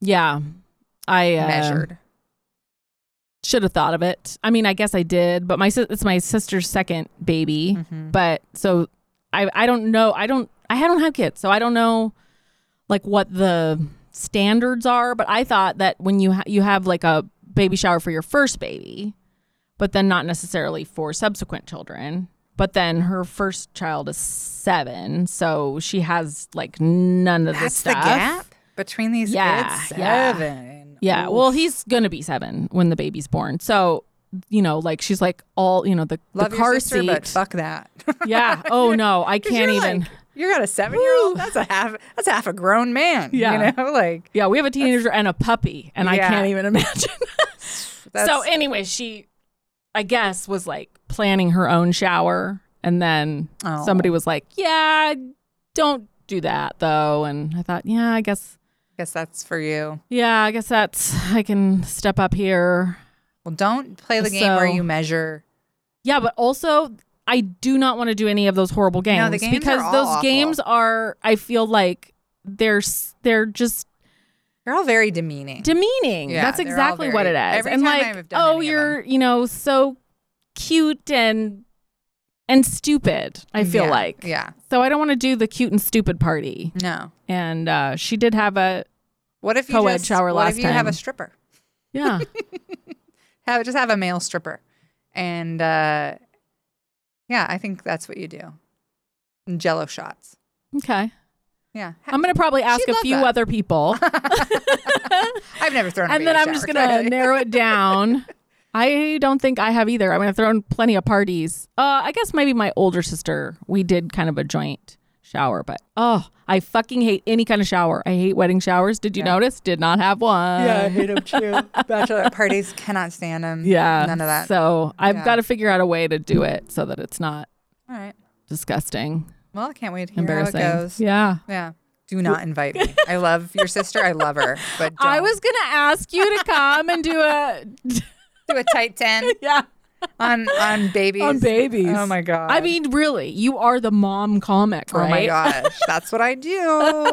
yeah. I uh, measured. Should have thought of it. I mean, I guess I did, but my it's my sister's second baby. Mhm. But so I I don't know. I don't I don't have kids, so I don't know like what the standards are. But I thought that when you ha- you have like a baby shower for your first baby, but then not necessarily for subsequent children. But then her first child is seven, so she has like none of this That's the stuff. gap between these Yeah, kids. yeah. Seven. Yeah. Oof. Well, he's gonna be seven when the baby's born. So, you know, like she's like all, you know, the, love the car sister, seat. but fuck that. <laughs> yeah. Oh no, I <laughs> can't even. like- you got a seven year old. That's a half. That's half a grown man. Yeah. You know, <laughs> like yeah, we have a teenager and a puppy, and I can't even imagine. so anyway, she, I guess, was like planning her own shower, and then Oh. somebody was like, "Yeah, don't do that though." And I thought, yeah, I guess, guess that's for you. yeah, I guess that's I can step up here. Well, don't play the game where you measure. Yeah, but also I do not want to do any of those horrible games, No, the games because those awful. games are I feel like they're they're just They're all very demeaning. demeaning. Yeah, That's exactly what it very- is. every and time like, I've done oh, you're, you know, so cute and and stupid, I feel Yeah, like. Yeah. So I don't want to do the cute and stupid party. No. And uh she did have a What if you Co-ed just shower what last if you have a stripper? yeah. <laughs> Have just have a male stripper, and uh, yeah, I think that's what you do. Jello shots. okay. Yeah. I'm going to probably ask She'd a few that. other people. <laughs> I've never thrown. A and then I'm just gonna okay? <laughs> narrow it down. I don't think I have either. I mean, I've thrown plenty of parties. Uh, I guess maybe my older sister. We did kind of a joint shower, but oh, I fucking hate any kind of shower. I hate wedding showers. Did you Yeah. notice? Did not have one. Yeah, I hate them too. <laughs> Bachelor parties cannot stand them. Yeah, none of that. So I've Yeah. got to figure out a way to do it so that it's not All right. disgusting, Well, I can't wait to hear embarrassing. how it goes. Yeah. Yeah. Do not invite me. I love your sister. I love her, <laughs> but I don't. was gonna ask you to come and do a <laughs> do a tight ten <laughs> yeah on on babies. on babies. Oh my god. I mean, really, you are the mom comic, right? Oh my gosh, that's what I do.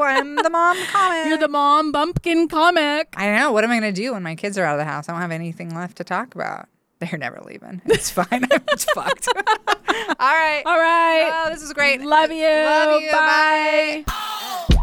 I'm the mom comic. You're the mom bumpkin comic. I know. What am I going to do when my kids are out of the house? I don't have anything left to talk about. They're never leaving. It's fine. <laughs> I'm just fucked. <laughs> All right. All right. Oh, this is great. Love you. Love you. Bye. Bye.